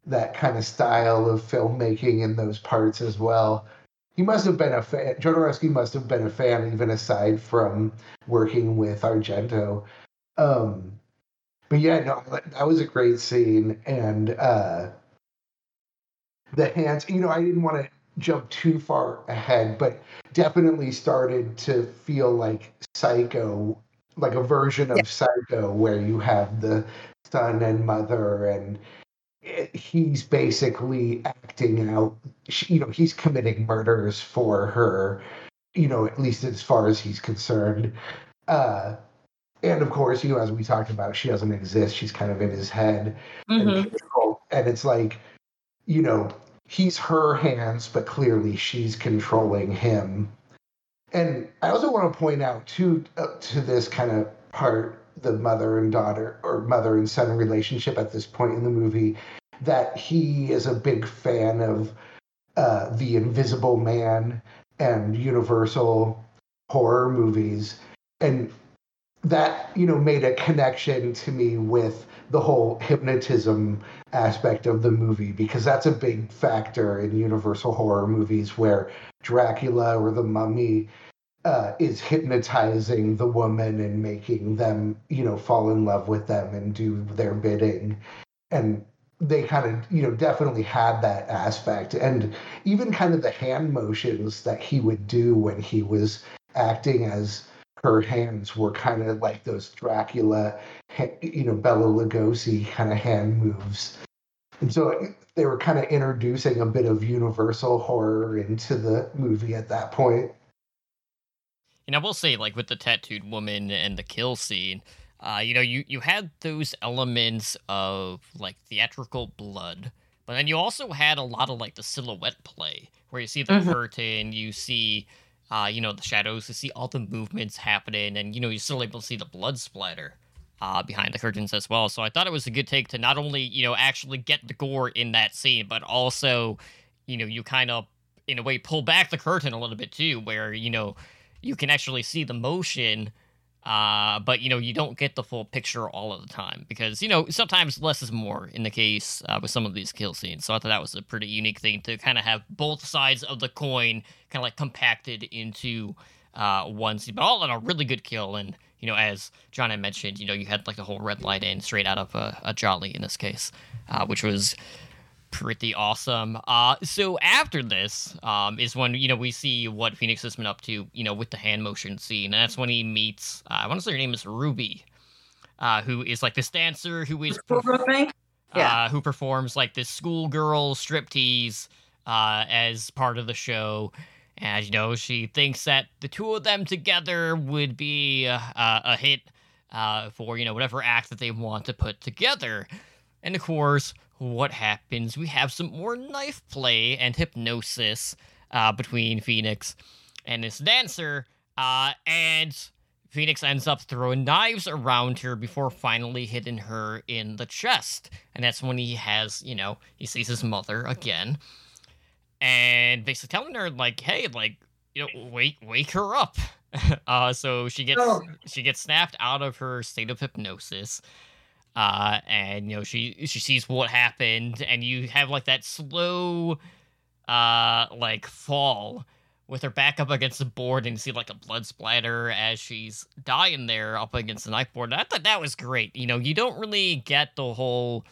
that kind of style of filmmaking in those parts as well. He must have been a fan. Jodorowsky must have been a fan, even aside from working with Argento. Um, but yeah, no, that- was a great scene, and uh, the hands. You know, I didn't want to jump too far ahead, but definitely started to feel like Psycho, like a version of Yeah. Psycho, where you have the son and mother, and he's basically acting out. You know, he's committing murders for her. You know, at least as far as he's concerned. Uh, and of course, you know, as we talked about, she doesn't exist. She's kind of in his head mm-hmm. and. And it's like, you know, he's her hands, but clearly she's controlling him. And I also want to point out too uh, to this kind of part, the mother and daughter or mother and son relationship at this point in the movie, that he is a big fan of uh, the Invisible Man and Universal horror movies, and that you know made a connection to me with the whole hypnotism aspect of the movie because that's a big factor in universal horror movies where dracula or the mummy uh, is hypnotizing the woman and making them you know fall in love with them and do their bidding and they kind of you know definitely had that aspect and even kind of the hand motions that he would do when he was acting as her hands were kind of like those Dracula, you know, Bela Lugosi kind of hand moves. And so they were kind of introducing a bit of universal horror into the movie at that point. And I will say, like with the tattooed woman and the kill scene, uh, you know, you you had those elements of like theatrical blood, but then you also had a lot of like the silhouette play, where you see the mm-hmm. curtain, you see uh, you know, the shadows you see all the movements happening, and you know, you're still able to see the blood splatter uh, behind the curtains as well. So I thought it was a good take to not only you know actually get the gore in that scene, but also, you know, you kind of in a way pull back the curtain a little bit too, where you know you can actually see the motion uh, but you know, you don't get the full picture all of the time because you know sometimes less is more in the case uh, with some of these kill scenes. So I thought that was a pretty unique thing to kind of have both sides of the coin kind of like compacted into uh, one scene, but all in a really good kill. And you know, as John had mentioned, you know, you had like the whole red light in straight out of a, a giallo in this case, uh, which was pretty awesome. Uh, so after this um, is when you know we see what Phoenix has been up to, you know, with the hand motion scene. And that's when he meets. Uh, I want to say her name is Ruby, uh, who is like this dancer who is perf- yeah. Uh, who performs like this schoolgirl striptease uh, as part of the show. And you know, she thinks that the two of them together would be a, a hit uh, for you know whatever act that they want to put together. And of course, what happens? We have some more knife play and hypnosis uh, between Phoenix and this dancer, uh, and Phoenix ends up throwing knives around her before finally hitting her in the chest. And that's when he has, you know, he sees his mother again, and basically telling her like, "Hey, like, you know, wake wake her up." uh, so she gets oh. she gets snapped out of her state of hypnosis uh, and you know she she sees what happened, and you have like that slow, uh, like fall with her back up against the board, and you see like a blood splatter as she's dying there up against the knife board. And I thought that was great. You know, you don't really get the whole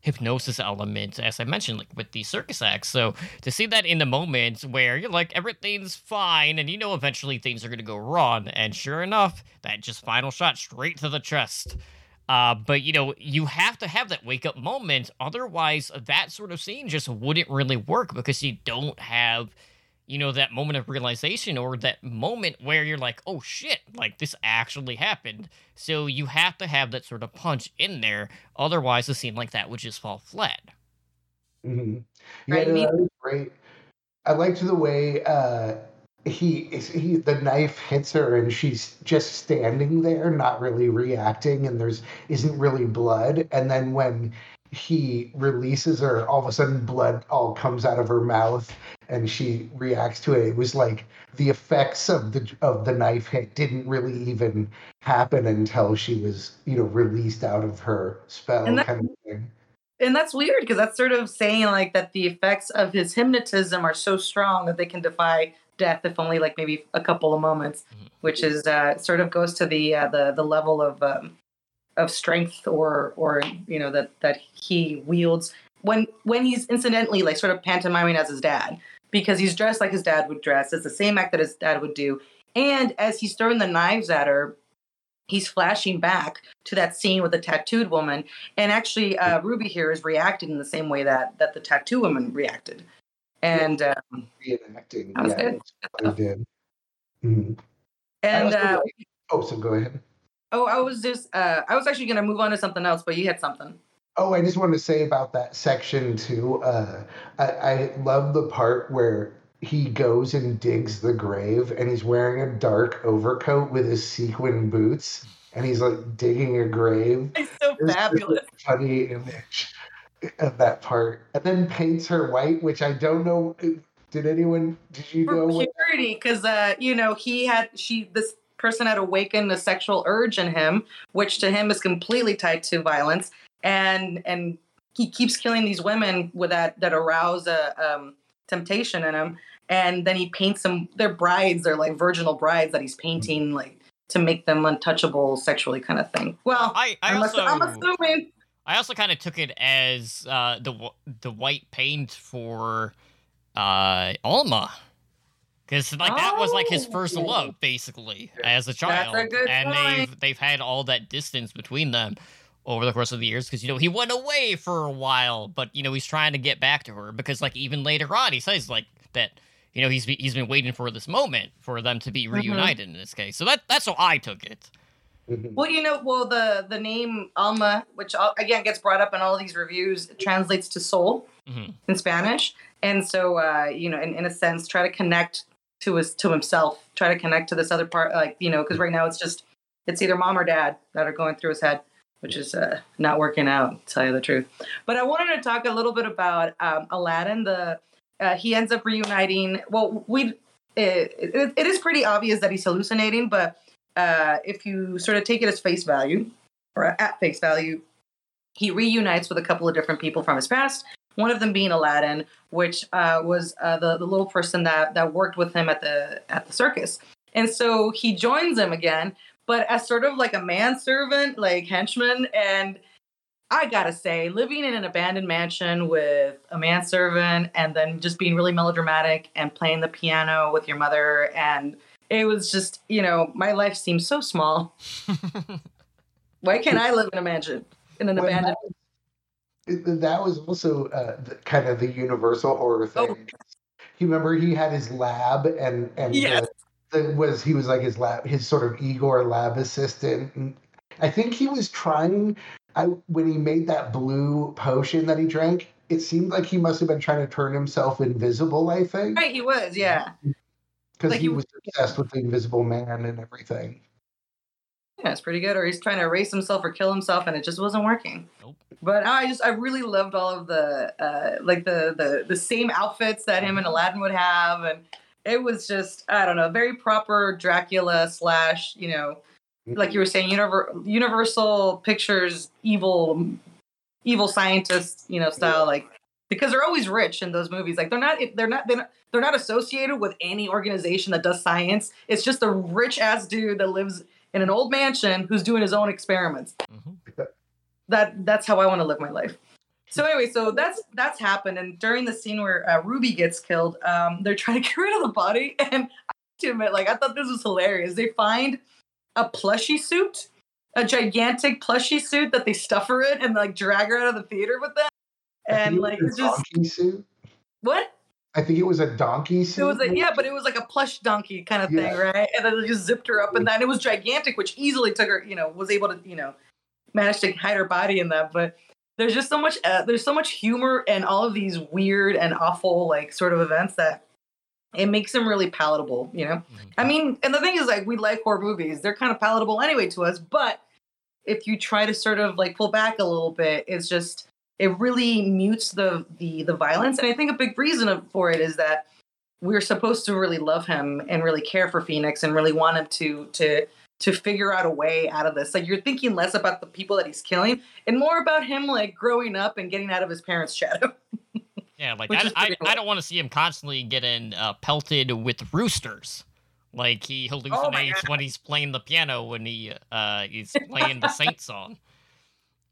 hypnosis element, as I mentioned, like with the circus acts. So to see that in the moment where you're like everything's fine, and you know eventually things are gonna go wrong, and sure enough, that just final shot straight to the chest. Uh, but you know, you have to have that wake up moment. Otherwise, that sort of scene just wouldn't really work because you don't have, you know, that moment of realization or that moment where you're like, oh shit, like this actually happened. So you have to have that sort of punch in there. Otherwise, a scene like that would just fall flat. Mm-hmm. Yeah, right, no, that was great. I liked the way uh, he is he the knife hits her and she's just standing there not really reacting and there's isn't really blood. And then when he releases her all of a sudden blood all comes out of her mouth and she reacts to it. It was like the effects of the of the knife hit didn't really even happen until she was you know released out of her spell that, kind of thing. and that's weird because that's sort of saying like that the effects of his hypnotism are so strong that they can defy death, if only like maybe a couple of moments, mm-hmm. which is uh, sort of goes to the uh, the the level of um, of strength or or you know that that he wields when when he's incidentally like sort of pantomiming as his dad because he's dressed like his dad would dress. It's the same act that his dad would do, and as he's throwing the knives at her. He's flashing back to that scene with the tattooed woman, and actually, uh, Ruby here is reacting in the same way that that the tattoo woman reacted and um, reenacting. Yeah, I did. Mm-hmm. And uh, oh, so go ahead. Oh, I was just uh, I was actually going to move on to something else, but you had something. Oh, I just wanted to say about that section too. Uh, I, I love the part where he goes and digs the grave, and he's wearing a dark overcoat with his sequin boots, and he's like digging a grave. It's so it's fabulous. Funny image of that part, and then paints her white, which I don't know. Did anyone? Did you know? For purity, because uh, you know he had she this person had awakened a sexual urge in him, which to him is completely tied to violence. and and he keeps killing these women with that that arouse a um, temptation in him, and then he paints them. They're brides. They're like virginal brides that he's painting like to make them untouchable sexually, kind of thing. Well, I, I I'm, also assu- I'm assuming. I also kind of took it as uh, the the white paint for uh, Alma, because like that was like his first Oh. love, basically, as a child, good and point. they've they've had all that distance between them over the course of the years because you know he went away for a while, but you know he's trying to get back to her because like even later on he says like that you know he's he's been waiting for this moment for them to be Mm-hmm. reunited in this case. So that that's how I took it. Mhm. Well, you know, well the the name Alma, which again gets brought up in all these reviews, translates to soul hmm in Spanish, and so uh, you know, in, in a sense, try to connect to his to himself, try to connect to this other part, like you know, because right now it's just it's either mom or dad that are going through his head, which is uh, not working out, to tell you the truth. But I wanted to talk a little bit about um, Aladdin. The uh, he ends up reuniting. Well, we it, it, it is pretty obvious that he's hallucinating, but uh, if you sort of take it as face value or at face value, he reunites with a couple of different people from his past. One of them being Aladdin, which uh, was uh, the the little person that that worked with him at the at the circus, and so he joins him again, but as sort of like a manservant, like henchman. And I gotta say, living in an abandoned mansion with a manservant, and then just being really melodramatic and playing the piano with your mother, and it was just you know my life seems so small. Why can't I live in a mansion in an When abandoned? that, that was also uh, the, kind of the universal horror thing. Oh. You remember he had his lab and and Yes. the, the, was he was like his lab his sort of Igor lab assistant. And I think he was trying. I when he made that blue potion that he drank, it seemed like he must have been trying to turn himself invisible. I think Right, he was, yeah. Because Like he he- was obsessed with the Invisible Man and everything. Yeah, it's pretty good. Or he's trying to erase himself or kill himself, and it just wasn't working. Nope. But I just, I really loved all of the, uh, like the the the same outfits that him and Aladdin would have, and it was just, I don't know, very proper Dracula slash, you know, like you were saying, univer- Universal Pictures evil, evil scientist, you know, style, like because they're always rich in those movies. Like they're not, they're not, they're not, they're not associated with any organization that does science. It's just a rich ass dude that lives in an old mansion who's doing his own experiments. Mm-hmm. That that's how I want to live my life. So anyway, so that's that's happened, and during the scene where uh, Ruby gets killed, um, they're trying to get rid of the body, and I have to admit, like I thought this was hilarious. They find a plushie suit, a gigantic plushie suit that they stuff her in and like drag her out of the theater with them, and it like was it's just donkey suit. what I think it was a donkey suit. it was like yeah, but it was like a plush donkey kind of thing, right? And then they just zipped her up, and then it was gigantic, which easily took her, you know, was able to, you know, manage to hide her body in that. But there's just so much, uh, there's so much humor and all of these weird and awful like sort of events that it makes them really palatable, you know. Mhm. I mean, and the thing is, like, we like horror movies; they're kind of palatable anyway to us. But if you try to sort of like pull back a little bit, it's just it really mutes the the the violence. And I think a big reason for it is that we're supposed to really love him and really care for Phoenix and really want him to to to figure out a way out of this. Like you're thinking less about the people that he's killing and more about him like growing up and getting out of his parents' shadow. Yeah, like I, I. I don't want to see him constantly getting uh, pelted with roosters. Like he Oh hallucinates when he's playing the piano when he uh he's playing the Saint-Saëns.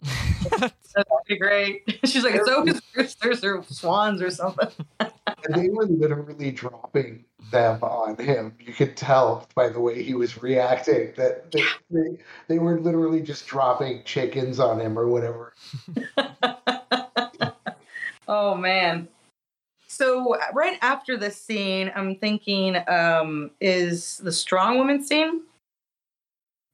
That'd be great. She's like, it's always roosters or swans or something. They were literally dropping them on him. You could tell by the way he was reacting that they, they, they were literally just dropping chickens on him or whatever. oh man. So right after this scene, I'm thinking, um, is the strong woman scene,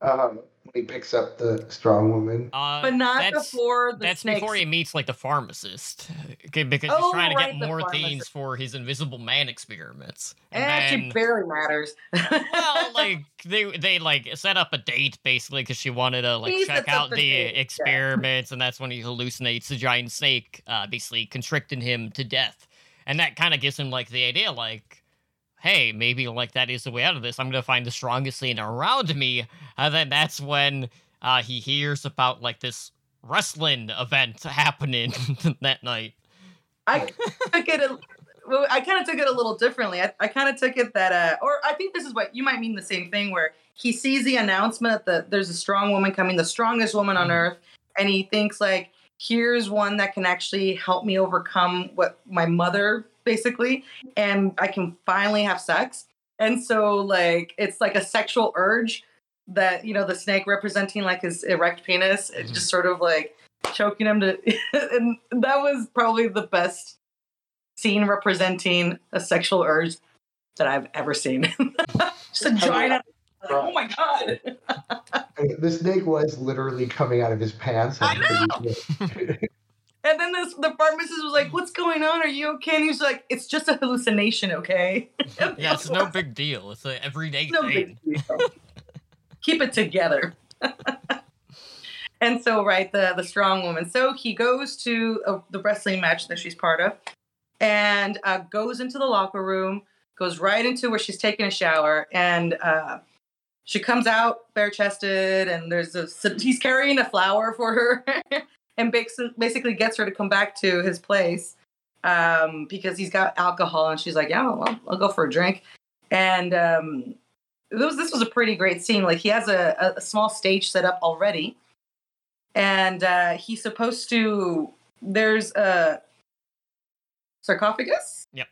Um, he picks up the strong woman. Uh, but not that's, before the That's snakes. before he meets like the pharmacist, okay, because Oh, he's trying to right, get more pharmacist. things for his Invisible Man experiments. It And actually then- barely matters. well, like they they like set up a date basically because she wanted to like He check out the the date, yeah. experiments, and that's when he hallucinates the giant snake, uh, basically constricting him to death, and that kind of gives him like the idea, like, hey, maybe like that is the way out of this. I'm gonna find the strongest thing around me, and then that's when uh, he hears about like this wrestling event happening that night. I took it. A, well, I kind of took it a little differently. I, I kind of took it that, uh, or I think this is what you might mean the same thing, where he sees the announcement that there's a strong woman coming, the strongest woman on Mhm. earth, and he thinks like, here's one that can actually help me overcome what my mother basically, and I can finally have sex. And so like it's like a sexual urge that you know the snake representing like his erect penis, it's Mhm. just sort of like choking him to, and that was probably the best scene representing a sexual urge that I've ever seen. Just a giant. Oh my god! I mean, the snake was literally coming out of his pants. I know! And then this, the pharmacist was like, "What's going on? Are you okay?" And he was like, "It's just a hallucination, okay?" Yeah, it's no big deal. It's an everyday no thing. Keep it together. and so, right, the the strong woman. So he goes to uh, the wrestling match that she's part of, and uh, goes into the locker room, goes right into where she's taking a shower, and uh, she comes out bare chested, and there's a he's carrying a flower for her, and basically gets her to come back to his place um, because he's got alcohol, and she's like, yeah, well, I'll go for a drink, and um, this was, this was a pretty great scene. Like he has a, a, small stage set up already, and uh, he's supposed to. There's a sarcophagus. Yep.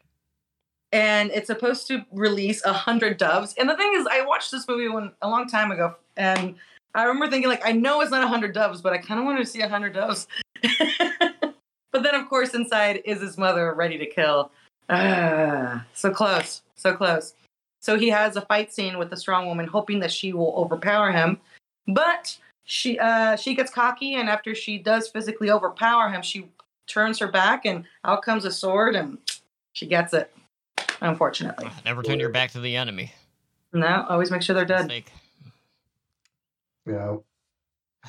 And it's supposed to release a hundred doves. And the thing is, I watched this movie one a long time ago, and I remember thinking like, I know it's not a hundred doves, but I kind of wanted to see a hundred doves. but then, of course, inside is his mother ready to kill. Ah, so close, so close. So he has a fight scene with the strong woman, hoping that she will overpower him. But she uh, she gets cocky, and after she does physically overpower him, she turns her back, and out comes a sword, and she gets it. Unfortunately, Never turn your back to the enemy. no. Always make sure they're dead. Mistake. You know,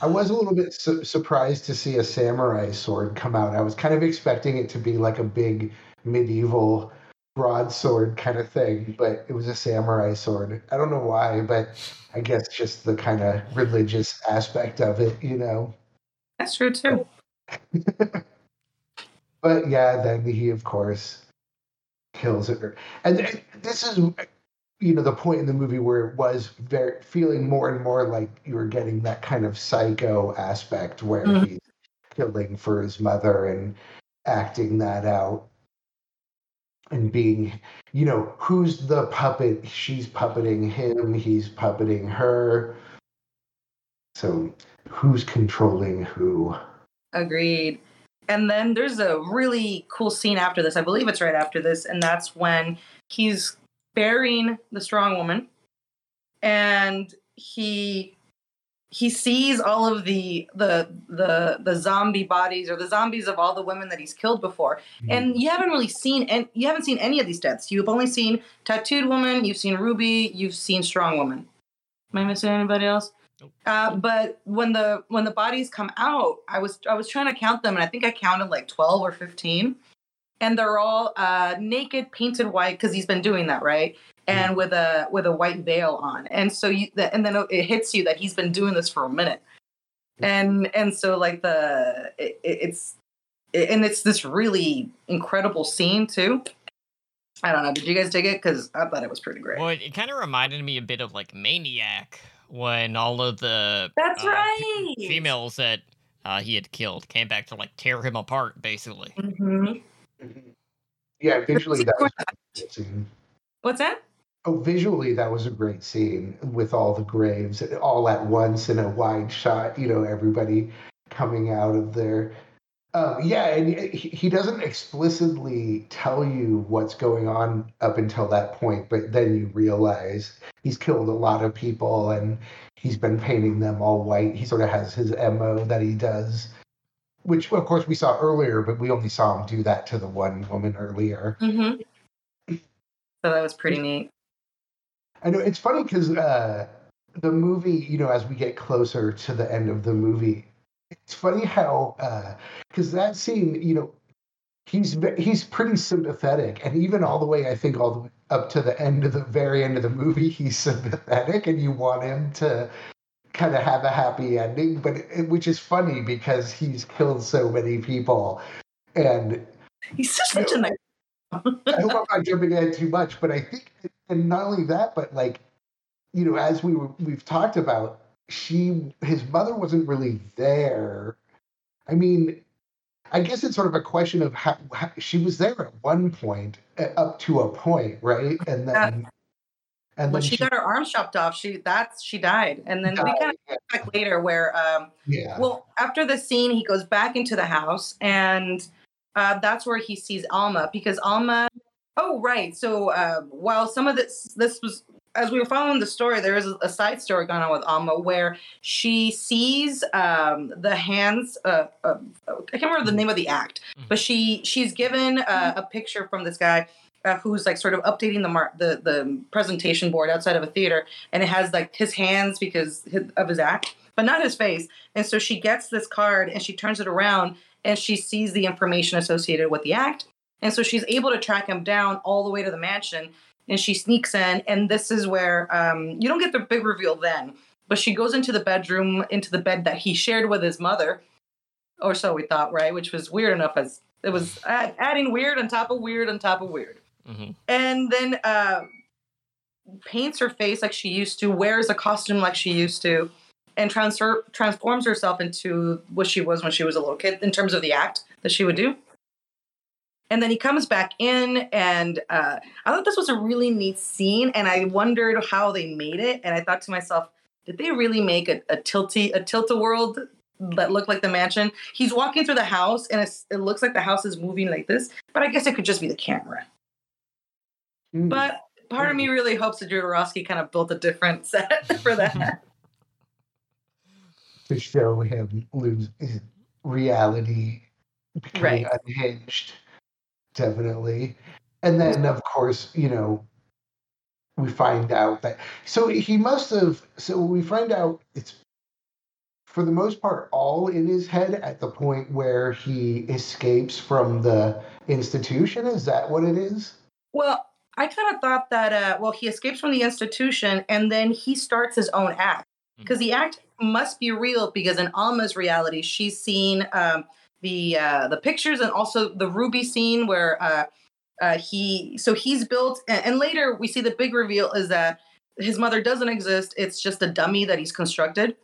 I was a little bit su- surprised to see a samurai sword come out. I was kind of expecting it to be like a big medieval broadsword kind of thing, but it was a samurai sword. I don't know why, but I guess just the kind of religious aspect of it, you know. That's true too. But yeah, then he of course kills her, and th- this is you know the point in the movie where it was very feeling more and more like you were getting that kind of psycho aspect where Mhm. he's killing for his mother and acting that out and being you know who's the puppet she's puppeting him he's puppeting her so who's controlling who Agreed. And then there's a really cool scene after this. I believe it's right after this, and that's when he's burying the strong woman, and he he sees all of the the the the zombie bodies or the zombies of all the women that he's killed before. And you haven't really seen and you haven't seen any of these deaths. You've only seen tattooed woman, you've seen Ruby, you've seen strong woman. Am I missing anybody else? Nope. Uh, but when the when the bodies come out, I was I was trying to count them, and I think I counted like twelve or fifteen, and they're all uh, naked, painted white because he's been doing that, right? And with a with a white veil on, and so you that and then it hits you that he's been doing this for a minute, and and so like the it, it- it's and it's this really incredible scene too. I don't know. Did you guys dig it? Because I thought it was pretty great. Well, it, kind of reminded me a bit of like Maniac when all of the That's uh, right. females that uh, he had killed came back to like tear him apart, basically. Mhm. Yeah visually that was a great scene. What's that? Oh, visually, that was a great scene with all the graves all at once in a wide shot. You know, everybody coming out of there. Um, yeah, and he, he doesn't explicitly tell you what's going on up until that point, but then you realize he's killed a lot of people and he's been painting them all white. He sort of has his MO that he does, which, of course, we saw earlier, but we only saw him do that to the one woman earlier. Mm-hmm. So that was pretty neat. I know it's funny because uh, the movie, you know, as we get closer to the end of the movie, it's funny how because that scene, you know, he's he's pretty sympathetic, and even all the way, I think, all the way up to the end of the very end of the movie, he's sympathetic, and you want him to kind of have a happy ending, but it, which is funny because he's killed so many people, and He's just such a nice. I hope I'm not jumping ahead too much, but I think, and not only that, but like, you know, as we were, we've talked about, she, his mother wasn't really there. I mean, I guess it's sort of a question of how, how she was there at one point, uh, up to a point, right? And then, and When then she got her arm chopped off, she that's she died, and then we kind of back later where um yeah, well after the scene he goes back into the house and uh, that's where he sees Alma because Alma oh right. So uh, while some of this this was as we were following the story there is a, a side story going on with Alma where she sees um, the hands uh, uh, I can't remember the name of the act but she she's given uh, a picture from this guy uh, who's like sort of updating the mar- the the presentation board outside of a theater, and it has like his hands because of his act, but not his face. And so she gets this card and she turns it around and she sees the information associated with the act, and so she's able to track him down all the way to the mansion. And she sneaks in, and this is where um, you don't get the big reveal then, but she goes into the bedroom, into the bed that he shared with his mother, or so we thought, right? Which was weird enough as it was adding weird on top of weird on top of weird hmm and then uh, paints her face like she used to, wears a costume like she used to, and transfer transforms herself into what she was when she was a little kid in terms of the act that she would do. And then he comes back in, and uh, I thought this was a really neat scene, and I wondered how they made it. And I thought to myself, did they really make a, a tilty a tilt a world that looked like the mansion? He's walking through the house, and it looks like the house is moving like this, but I guess it could just be the camera. Mm. But part of me really hopes that Jodorowsky kind of built a different set for that. to show him lose reality becoming Right. unhinged definitely and then of course you know we find out that so he must have so we find out it's for the most part all in his head at the point where he escapes from the institution is that what it is well, I kind of thought that, uh, well, he escapes from the institution and then he starts his own act because the act must be real because in Alma's reality, she's seen um, the uh, the pictures and also the Ruby scene where uh, uh, he, so he's built, and, and later we see the big reveal is that his mother doesn't exist. It's just a dummy that he's constructed.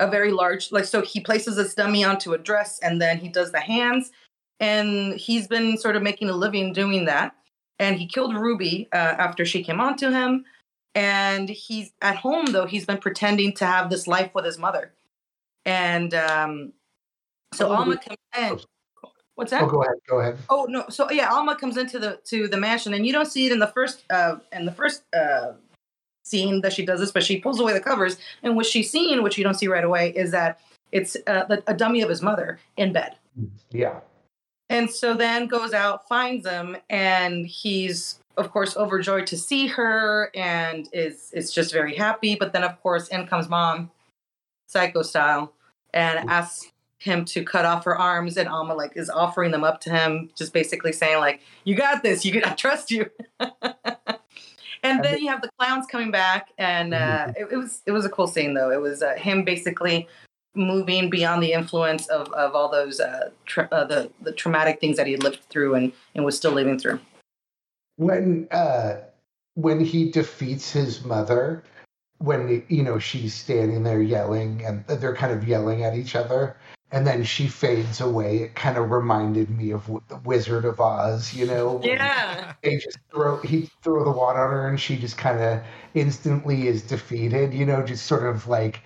A very large, like, so he places this dummy onto a dress and then he does the hands. And he's been sort of making a living doing that. And he killed Ruby uh, after she came onto him. And he's at home, though, he's been pretending to have this life with his mother. And um, so Oh, Alma comes in. What's that? oh go ahead go ahead Oh no! So yeah, Alma comes into the to the mansion, and you don't see it in the first uh in the first uh scene that she does this, but she pulls away the covers, and what she's seeing, which you don't see right away, is that it's uh, a dummy of his mother in bed, yeah and so then goes out, finds him, and he's of course overjoyed to see her, and is is just very happy. But then of course in comes mom, psycho style, and asks him to cut off her arms and Alma like is offering them up to him, just basically saying like, "You got this. You can I trust you." and then you have the clowns coming back, and uh, it, it was it was a cool scene though. It was uh, him basically moving beyond the influence of, of all those uh, tra- uh, the the traumatic things that he lived through and and was still living through. when uh when he defeats his mother when you know she's standing there yelling and they're kind of yelling at each other and then she fades away it kind of reminded me of the wizard of oz you know when they just throw he throw the wand on her and she just kind of instantly is defeated you know just sort of like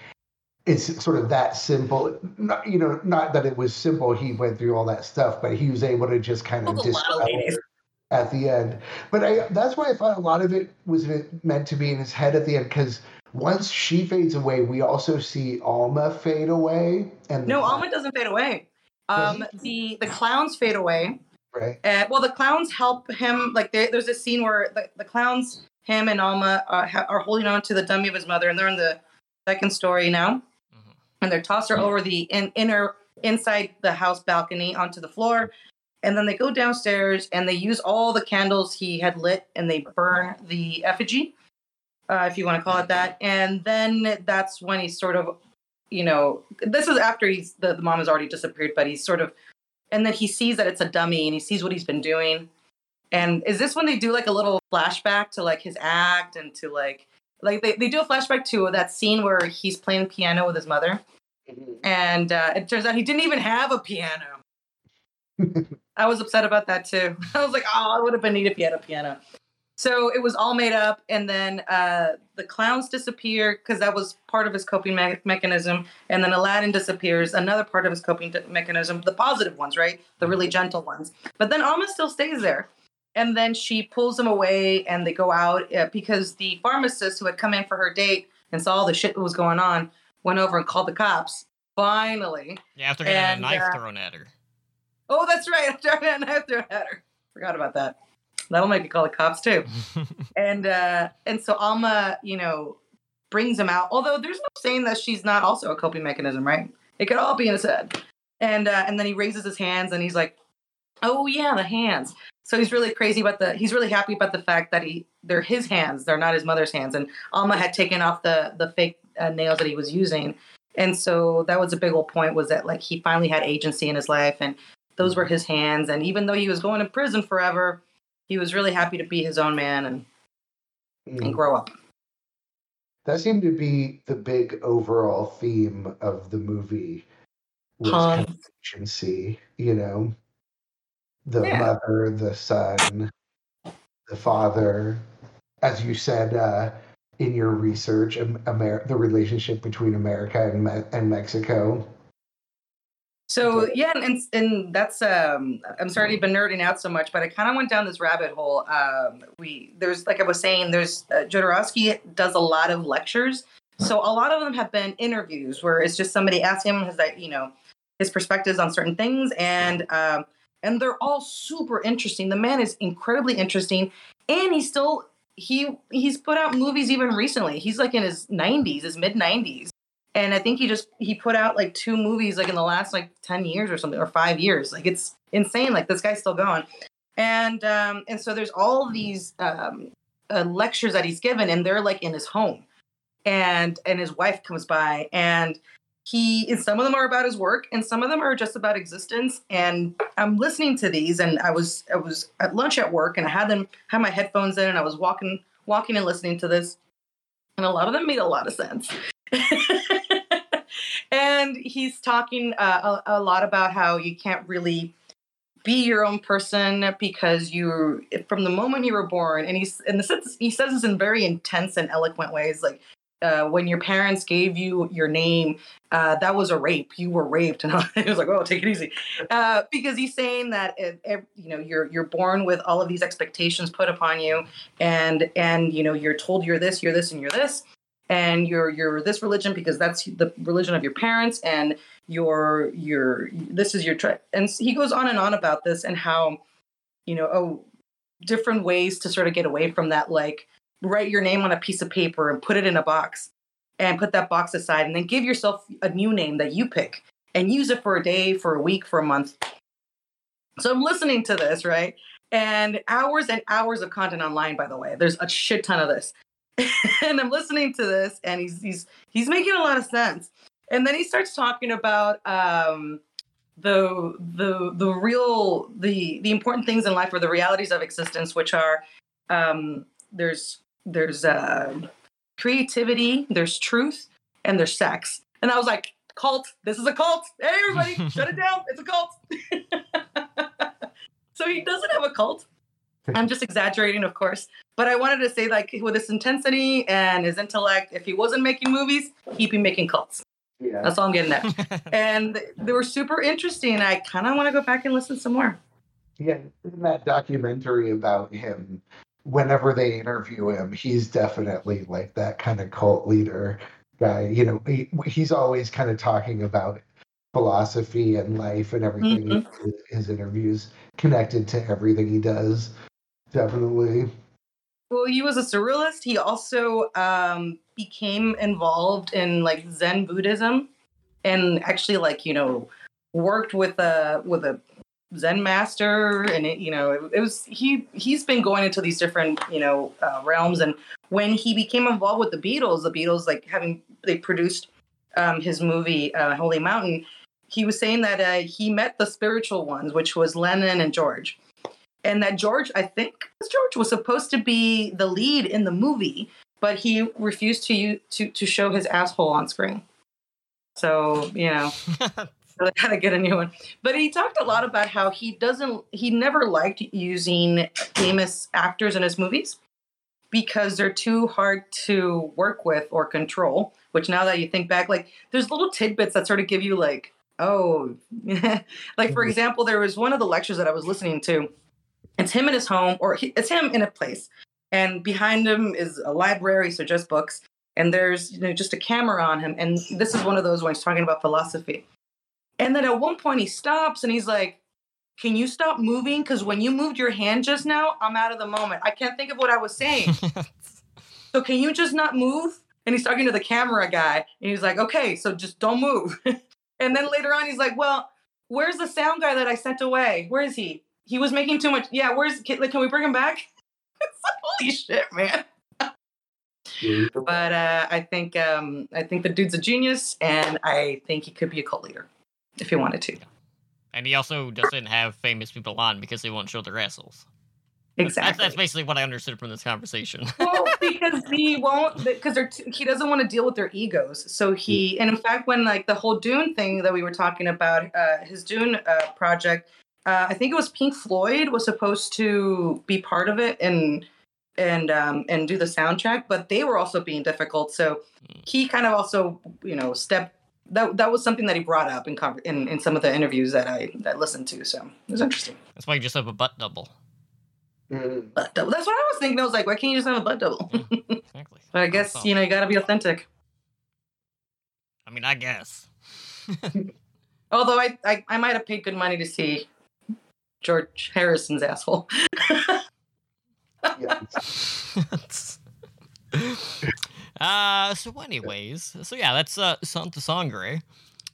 it's sort of that simple not you know not that it was simple he went through all that stuff but he was able to just kind of Pulled a lot of dispel at the end but i that's why i thought a lot of it was meant to be in his head at the end because once she fades away we also see alma fade away and No, Alma doesn't fade away. Um, the the clowns fade away. right Uh, well, the clowns help him. Like there, there's a scene where the, the clowns, him and Alma, uh, ha- are holding on to the dummy of his mother, and they're in the second story now. And they're tossed her over the in, inner inside the house balcony onto the floor, and then they go downstairs and they use all the candles he had lit, and they burn the effigy, uh, if you want to call it that, and then that's when he sort of you know, this is after he's the, the mom has already disappeared, but he's sort of, and then he sees that it's a dummy and he sees what he's been doing. And is this when they do like a little flashback to like his act and to like, like they, they do a flashback to that scene where he's playing piano with his mother. And uh, it turns out he didn't even have a piano. I was upset about that too. I was like, oh, I would have been neat if he had a piano. So it was all made up, and then uh, the clowns disappear because that was part of his coping me- mechanism. And then Aladdin disappears, another part of his coping de- mechanism, the positive ones, right? The really gentle ones. But then Alma still stays there. And then she pulls him away, and they go out uh, because the pharmacist who had come in for her date and saw all the shit that was going on went over and called the cops. Finally. Yeah, after getting And, a knife uh, thrown at her. Oh, that's right. After I a knife thrown at her. Forgot about that. That'll make me call the cops too. and uh and so Alma, you know, brings him out. Although there's no saying that she's not also a coping mechanism, right? It could all be in his head. And uh, and then he raises his hands and he's like, "Oh yeah, the hands." So he's really crazy about the. He's really happy about the fact that he they're his hands. They're not his mother's hands. And Alma had taken off the the fake uh, nails that he was using. And so that was a big old point was that like he finally had agency in his life and those were his hands. And even though he was going to prison forever, he was really happy to be his own man and, and Mm. grow up. That seemed to be the big overall theme of the movie. Was of agency, you know, the Yeah. mother, the son, the father. As you said uh, in your research, Amer- the relationship between America and, Me- and Mexico. So yeah, and and that's um I'm sorry I've been nerding out so much, but I kind of went down this rabbit hole. Um, we there's like I was saying, there's uh, Jodorowsky does a lot of lectures, so a lot of them have been interviews where it's just somebody asking him his you know his perspectives on certain things, and um and they're all super interesting. The man is incredibly interesting, and he's still he he's put out movies even recently. He's like in his 90s, his mid 90s and I think he just he put out like two movies like in the last like ten years or something or five years. Like it's insane. Like this guy's still going, and um, and so there's all these um, uh, lectures that he's given, and they're like in his home, and and his wife comes by, and he and some of them are about his work, and some of them are just about existence. And I'm listening to these, and I was I was at lunch at work, and I had them had my headphones in, and I was walking walking and listening to this, and a lot of them made a lot of sense. and he's talking uh, a, a lot about how you can't really be your own person because you from the moment you were born and he's and this he says this in very intense and eloquent ways like uh, when your parents gave you your name uh, that was a rape. You were raped and I was like oh take it easy. Uh, because he's saying that it, ev- you know you're you're born with all of these expectations put upon you and and you know you're told you're this you're this and you're this and you're you're this religion because that's the religion of your parents and your your this is your tri- and he goes on and on about this and how you know oh different ways to sort of get away from that like write your name on a piece of paper and put it in a box and put that box aside and then give yourself a new name that you pick and use it for a day for a week for a month. So i'm listening to this right? And hours and hours of content online by the way. There's a shit ton of this. And I'm listening to this, and he's he's he's making a lot of sense. And then he starts talking about um, the the the real the the important things in life or the realities of existence, which are um, there's there's uh, creativity, there's truth, and there's sex. And I was like, cult. This is a cult. Hey, everybody, shut it down. It's a cult. so he doesn't have a cult. I'm just exaggerating, of course. But I wanted to say, like, with his intensity and his intellect, if he wasn't making movies, he'd be making cults. Yeah. That's all I'm getting at. and they were super interesting. I kind of want to go back and listen some more. Yeah, in that documentary about him, whenever they interview him, he's definitely like that kind of cult leader guy. You know, he, he's always kind of talking about philosophy and life and everything. in His interviews connected to everything he does. Definitely. Well, he was a surrealist. He also um, became involved in like Zen Buddhism, and actually, like you know, worked with a with a Zen master, and it, you know, it, it was he. He's been going into these different you know uh, realms, and when he became involved with the Beatles, the Beatles like having they produced um, his movie uh, Holy Mountain, he was saying that uh, he met the spiritual ones, which was Lennon and George, and that George, I think George was supposed to be the lead in the movie, but he refused to to to show his asshole on screen. So you know. So had to get a new one. But he talked a lot about how he doesn't, he never liked using famous actors in his movies because they're too hard to work with or control. Which now that you think back, like there's little tidbits that sort of give you like, oh, like for mm-hmm. example, there was one of the lectures that I was listening to. It's him in his home, or he, it's him in a place, and behind him is a library, so just books. And there's you know just a camera on him, and this is one of those when he's talking about philosophy. And then at one point he stops and he's like, Can you stop moving? Because when you moved your hand just now, I'm out of the moment. I can't think of what I was saying. so can you just not move? And he's talking to the camera guy and he's like, Okay, so just don't move. and then later on he's like, Well, where's the sound guy that I sent away? Where is he? He was making too much. Yeah, where's can, like, can we bring him back? it's like, holy shit, man. but uh, I think um, I think the dude's a genius, and I think he could be a cult leader if he wanted to. And he also doesn't have famous people on because they won't show their assholes. Exactly. That's, that's basically what I understood from this conversation. well, because he won't, because they're t- he doesn't want to deal with their egos. So he, and in fact, when like the whole Dune thing that we were talking about, uh, his Dune uh, project, uh, I think it was Pink Floyd was supposed to be part of it and and um, and do the soundtrack, but they were also being difficult. So hmm. he kind of also, you know, stepped that that was something that he brought up in in, in some of the interviews that I that listened to. So it was interesting. That's why you just have a butt double. Mm. Butt double. That's what I was thinking. I was like, why can't you just have a butt double? Yeah, exactly. but I guess you know you got to be authentic. I mean, I guess. Although I, I I might have paid good money to see George Harrison's asshole. Uh, so anyways, so yeah, that's uh, Santa Sangre.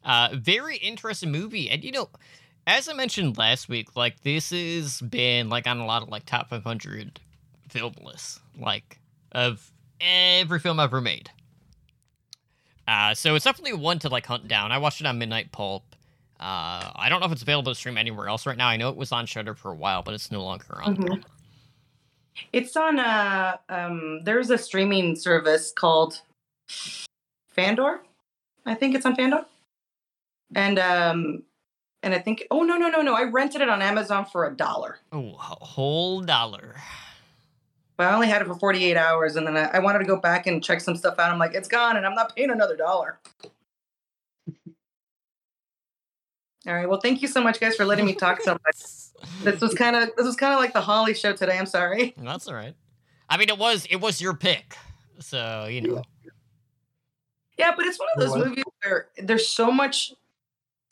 Uh, very interesting movie, and you know, as I mentioned last week, like this has been like on a lot of like top 500 film lists, like of every film I've ever made. Uh, so it's definitely one to like hunt down. I watched it on Midnight Pulp. Uh, I don't know if it's available to stream anywhere else right now. I know it was on Shudder for a while, but it's no longer on. Mm-hmm. It's on a uh, um there's a streaming service called Fandor. I think it's on Fandor. And um and I think oh no no no no I rented it on Amazon for a dollar. Oh, a whole dollar. But I only had it for 48 hours and then I, I wanted to go back and check some stuff out. I'm like, it's gone and I'm not paying another dollar. All right. Well, thank you so much, guys, for letting me talk so much. this was kind of this was kind of like the Holly show today. I'm sorry. That's all right. I mean, it was it was your pick, so you know. Yeah, but it's one of those movies where there's so much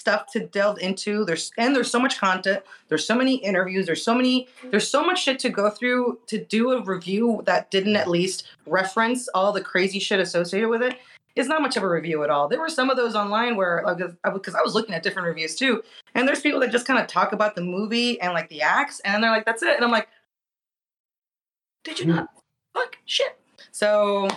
stuff to delve into. There's and there's so much content. There's so many interviews. There's so many. There's so much shit to go through to do a review that didn't at least reference all the crazy shit associated with it it's not much of a review at all. There were some of those online where, because I was looking at different reviews too, and there's people that just kind of talk about the movie and like the acts, and they're like, "That's it," and I'm like, "Did you not? Fuck shit." So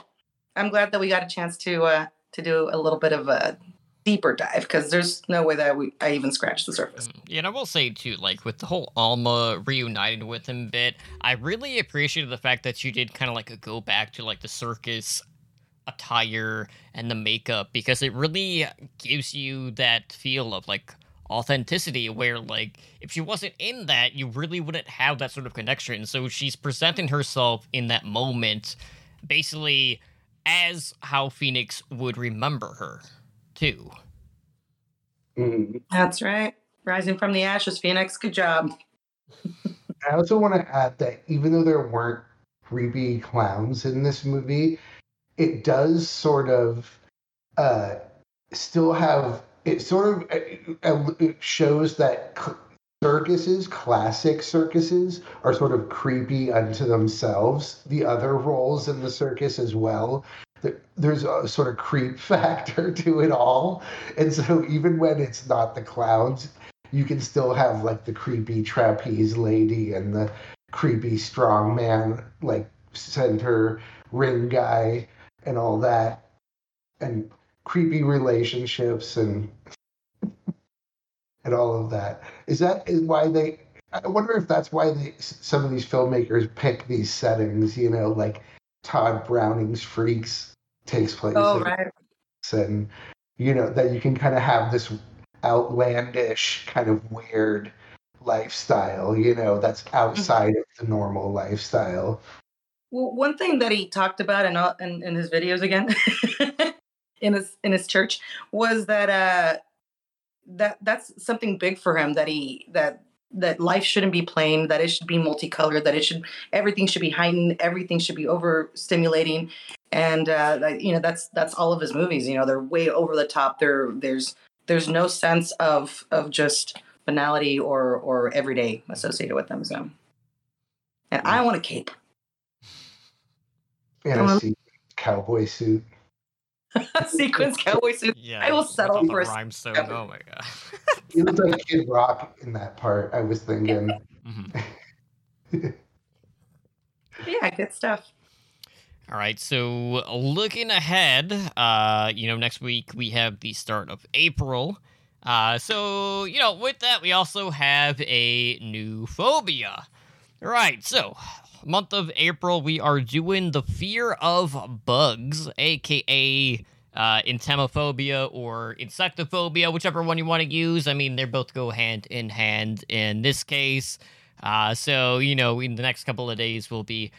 I'm glad that we got a chance to uh, to do a little bit of a deeper dive because there's no way that we I even scratched the surface. Mm, yeah, and I will say too, like with the whole Alma reunited with him bit, I really appreciated the fact that you did kind of like a go back to like the circus attire and the makeup because it really gives you that feel of like authenticity where like if she wasn't in that you really wouldn't have that sort of connection. So she's presenting herself in that moment basically as how phoenix would remember her too. Mm-hmm. that's right. Rising from the ashes phoenix. Good job. I also want to add that even though there weren't creepy clowns in this movie it does sort of uh, still have it sort of uh, uh, it shows that circuses, classic circuses, are sort of creepy unto themselves. The other roles in the circus as well. There's a sort of creep factor to it all. And so even when it's not the clowns, you can still have like the creepy trapeze lady and the creepy strong man, like center ring guy and all that. And creepy relationships and and all of that. Is that is why they? I wonder if that's why they some of these filmmakers pick these settings. You know, like Tod Browning's Freaks takes place. Oh right. and you know that you can kind of have this outlandish kind of weird lifestyle you know that's mm-hmm. outside of the normal lifestyle Well, one thing that he talked about in, all- in, in his videos again, in his in his church, was that uh, that that's something big for him. That he that that life shouldn't be plain. That it should be multicolored. That it should everything should be heightened. Everything should be overstimulating. And uh, that, you know that's that's all of his movies. You know they're way over the top. There there's there's no sense of of just banality or or everyday associated with them. So, and I want a cape. In a se- cowboy suit sequence cowboy suit. Yeah, I will settle for a rhinestone. seven. Oh my god. he looks like kid rock in that part i was thinking Mhm. Yeah, good stuff. All right, so looking ahead, uh, you know, next week we have the start of April. Uh, so, you know, with that, we also have a new phobia. All right, so month of April, we are doing the fear of bugs, aka uh, entomophobia or insectophobia, whichever one you want to use. I mean, they both go hand in hand in this case. Uh, so, you know, in the next couple of days, we'll be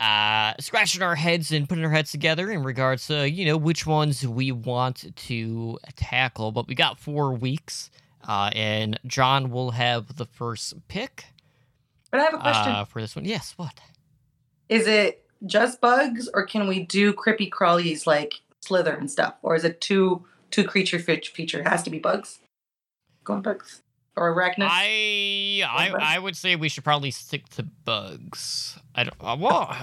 uh, scratching our heads and putting our heads together in regards to, you know, which ones we want to tackle. But we got four weeks, uh, and John will have the first pick But I have a question. uh, for this one. Yes, what? is it just bugs, or can we do creepy crawlies like Slither and stuff? Or is it two two creature fe- feature? It has to be bugs. Going bugs or arachnids. I, I Bugs? I would say we should probably stick to bugs. I don't. Uh, well,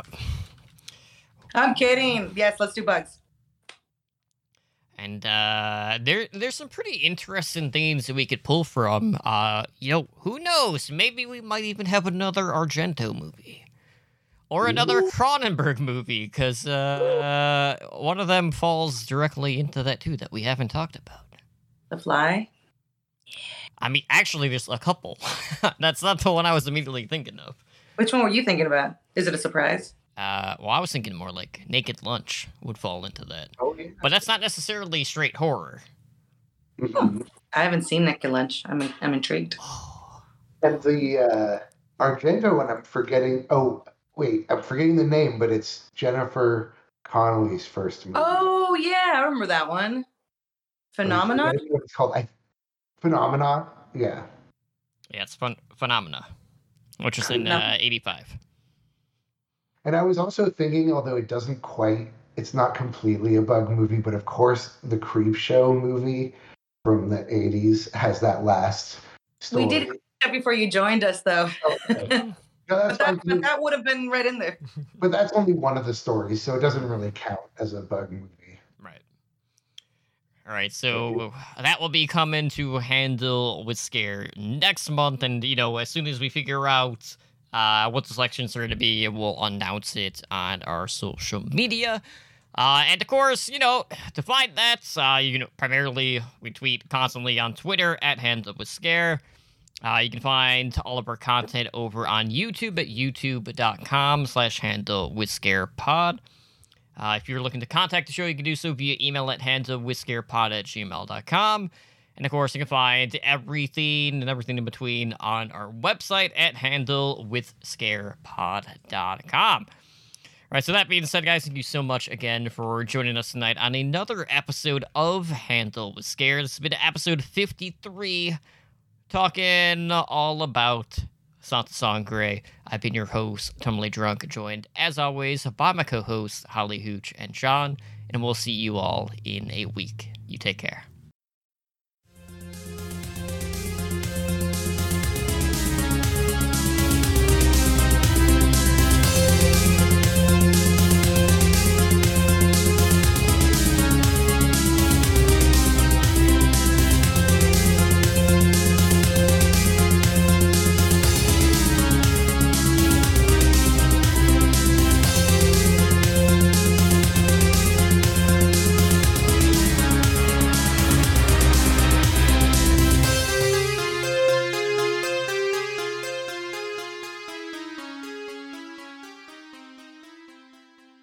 I'm kidding. Yes, let's do bugs. And uh, there, there's some pretty interesting things that we could pull from. Uh, you know, who knows? Maybe we might even have another Argento movie, or another Ooh. Cronenberg movie, because uh, one of them falls directly into that too that we haven't talked about. The Fly. I mean, actually, there's a couple. That's not the one I was immediately thinking of. Which one were you thinking about? Is it a surprise? Uh, well, I was thinking more like Naked Lunch would fall into that, oh yeah but that's not necessarily straight horror. Mhm. I haven't seen Naked Lunch. I'm I'm intrigued. and the uh argento one i'm forgetting oh wait i'm forgetting the name but it's jennifer connelly's first movie Oh yeah, I remember that one. Phenomenon. I forget what it's called I, phenomenon yeah Yeah, it's fun phenomena, which is in uh, '85. And I was also thinking, although it doesn't quite, it's not completely a bug movie, but of course, the Creepshow movie from the 80s has that last story. We did that before you joined us, though. Okay. No, that's but, that, but that would have been right in there. but that's only one of the stories, so it doesn't really count as a bug movie. Right. All right, so that will be coming to handle with scare next month, and you know, as soon as we figure out uh, what the selections are going to be, we'll announce it on our social media. Uh, and of course, you know, to find that, uh, you know, primarily we tweet constantly on Twitter at Handle with Scare. Uh, you can find all of our content over on YouTube at youtube.com slash handle with scare pod. Uh, if you're looking to contact the show, you can do so via email at handlewithscarepod at gmail.com. And of course, you can find everything and everything in between on our website at handlewithscarepod.com. All right, so that being said, guys, thank you so much again for joining us tonight on another episode of Handle with Scare. This has been episode 53, talking all about Santa Sangre. I've been your host, Tumley Drunk, joined as always by my co hosts, Holly Hooch and John, and we'll see you all in a week. You take care.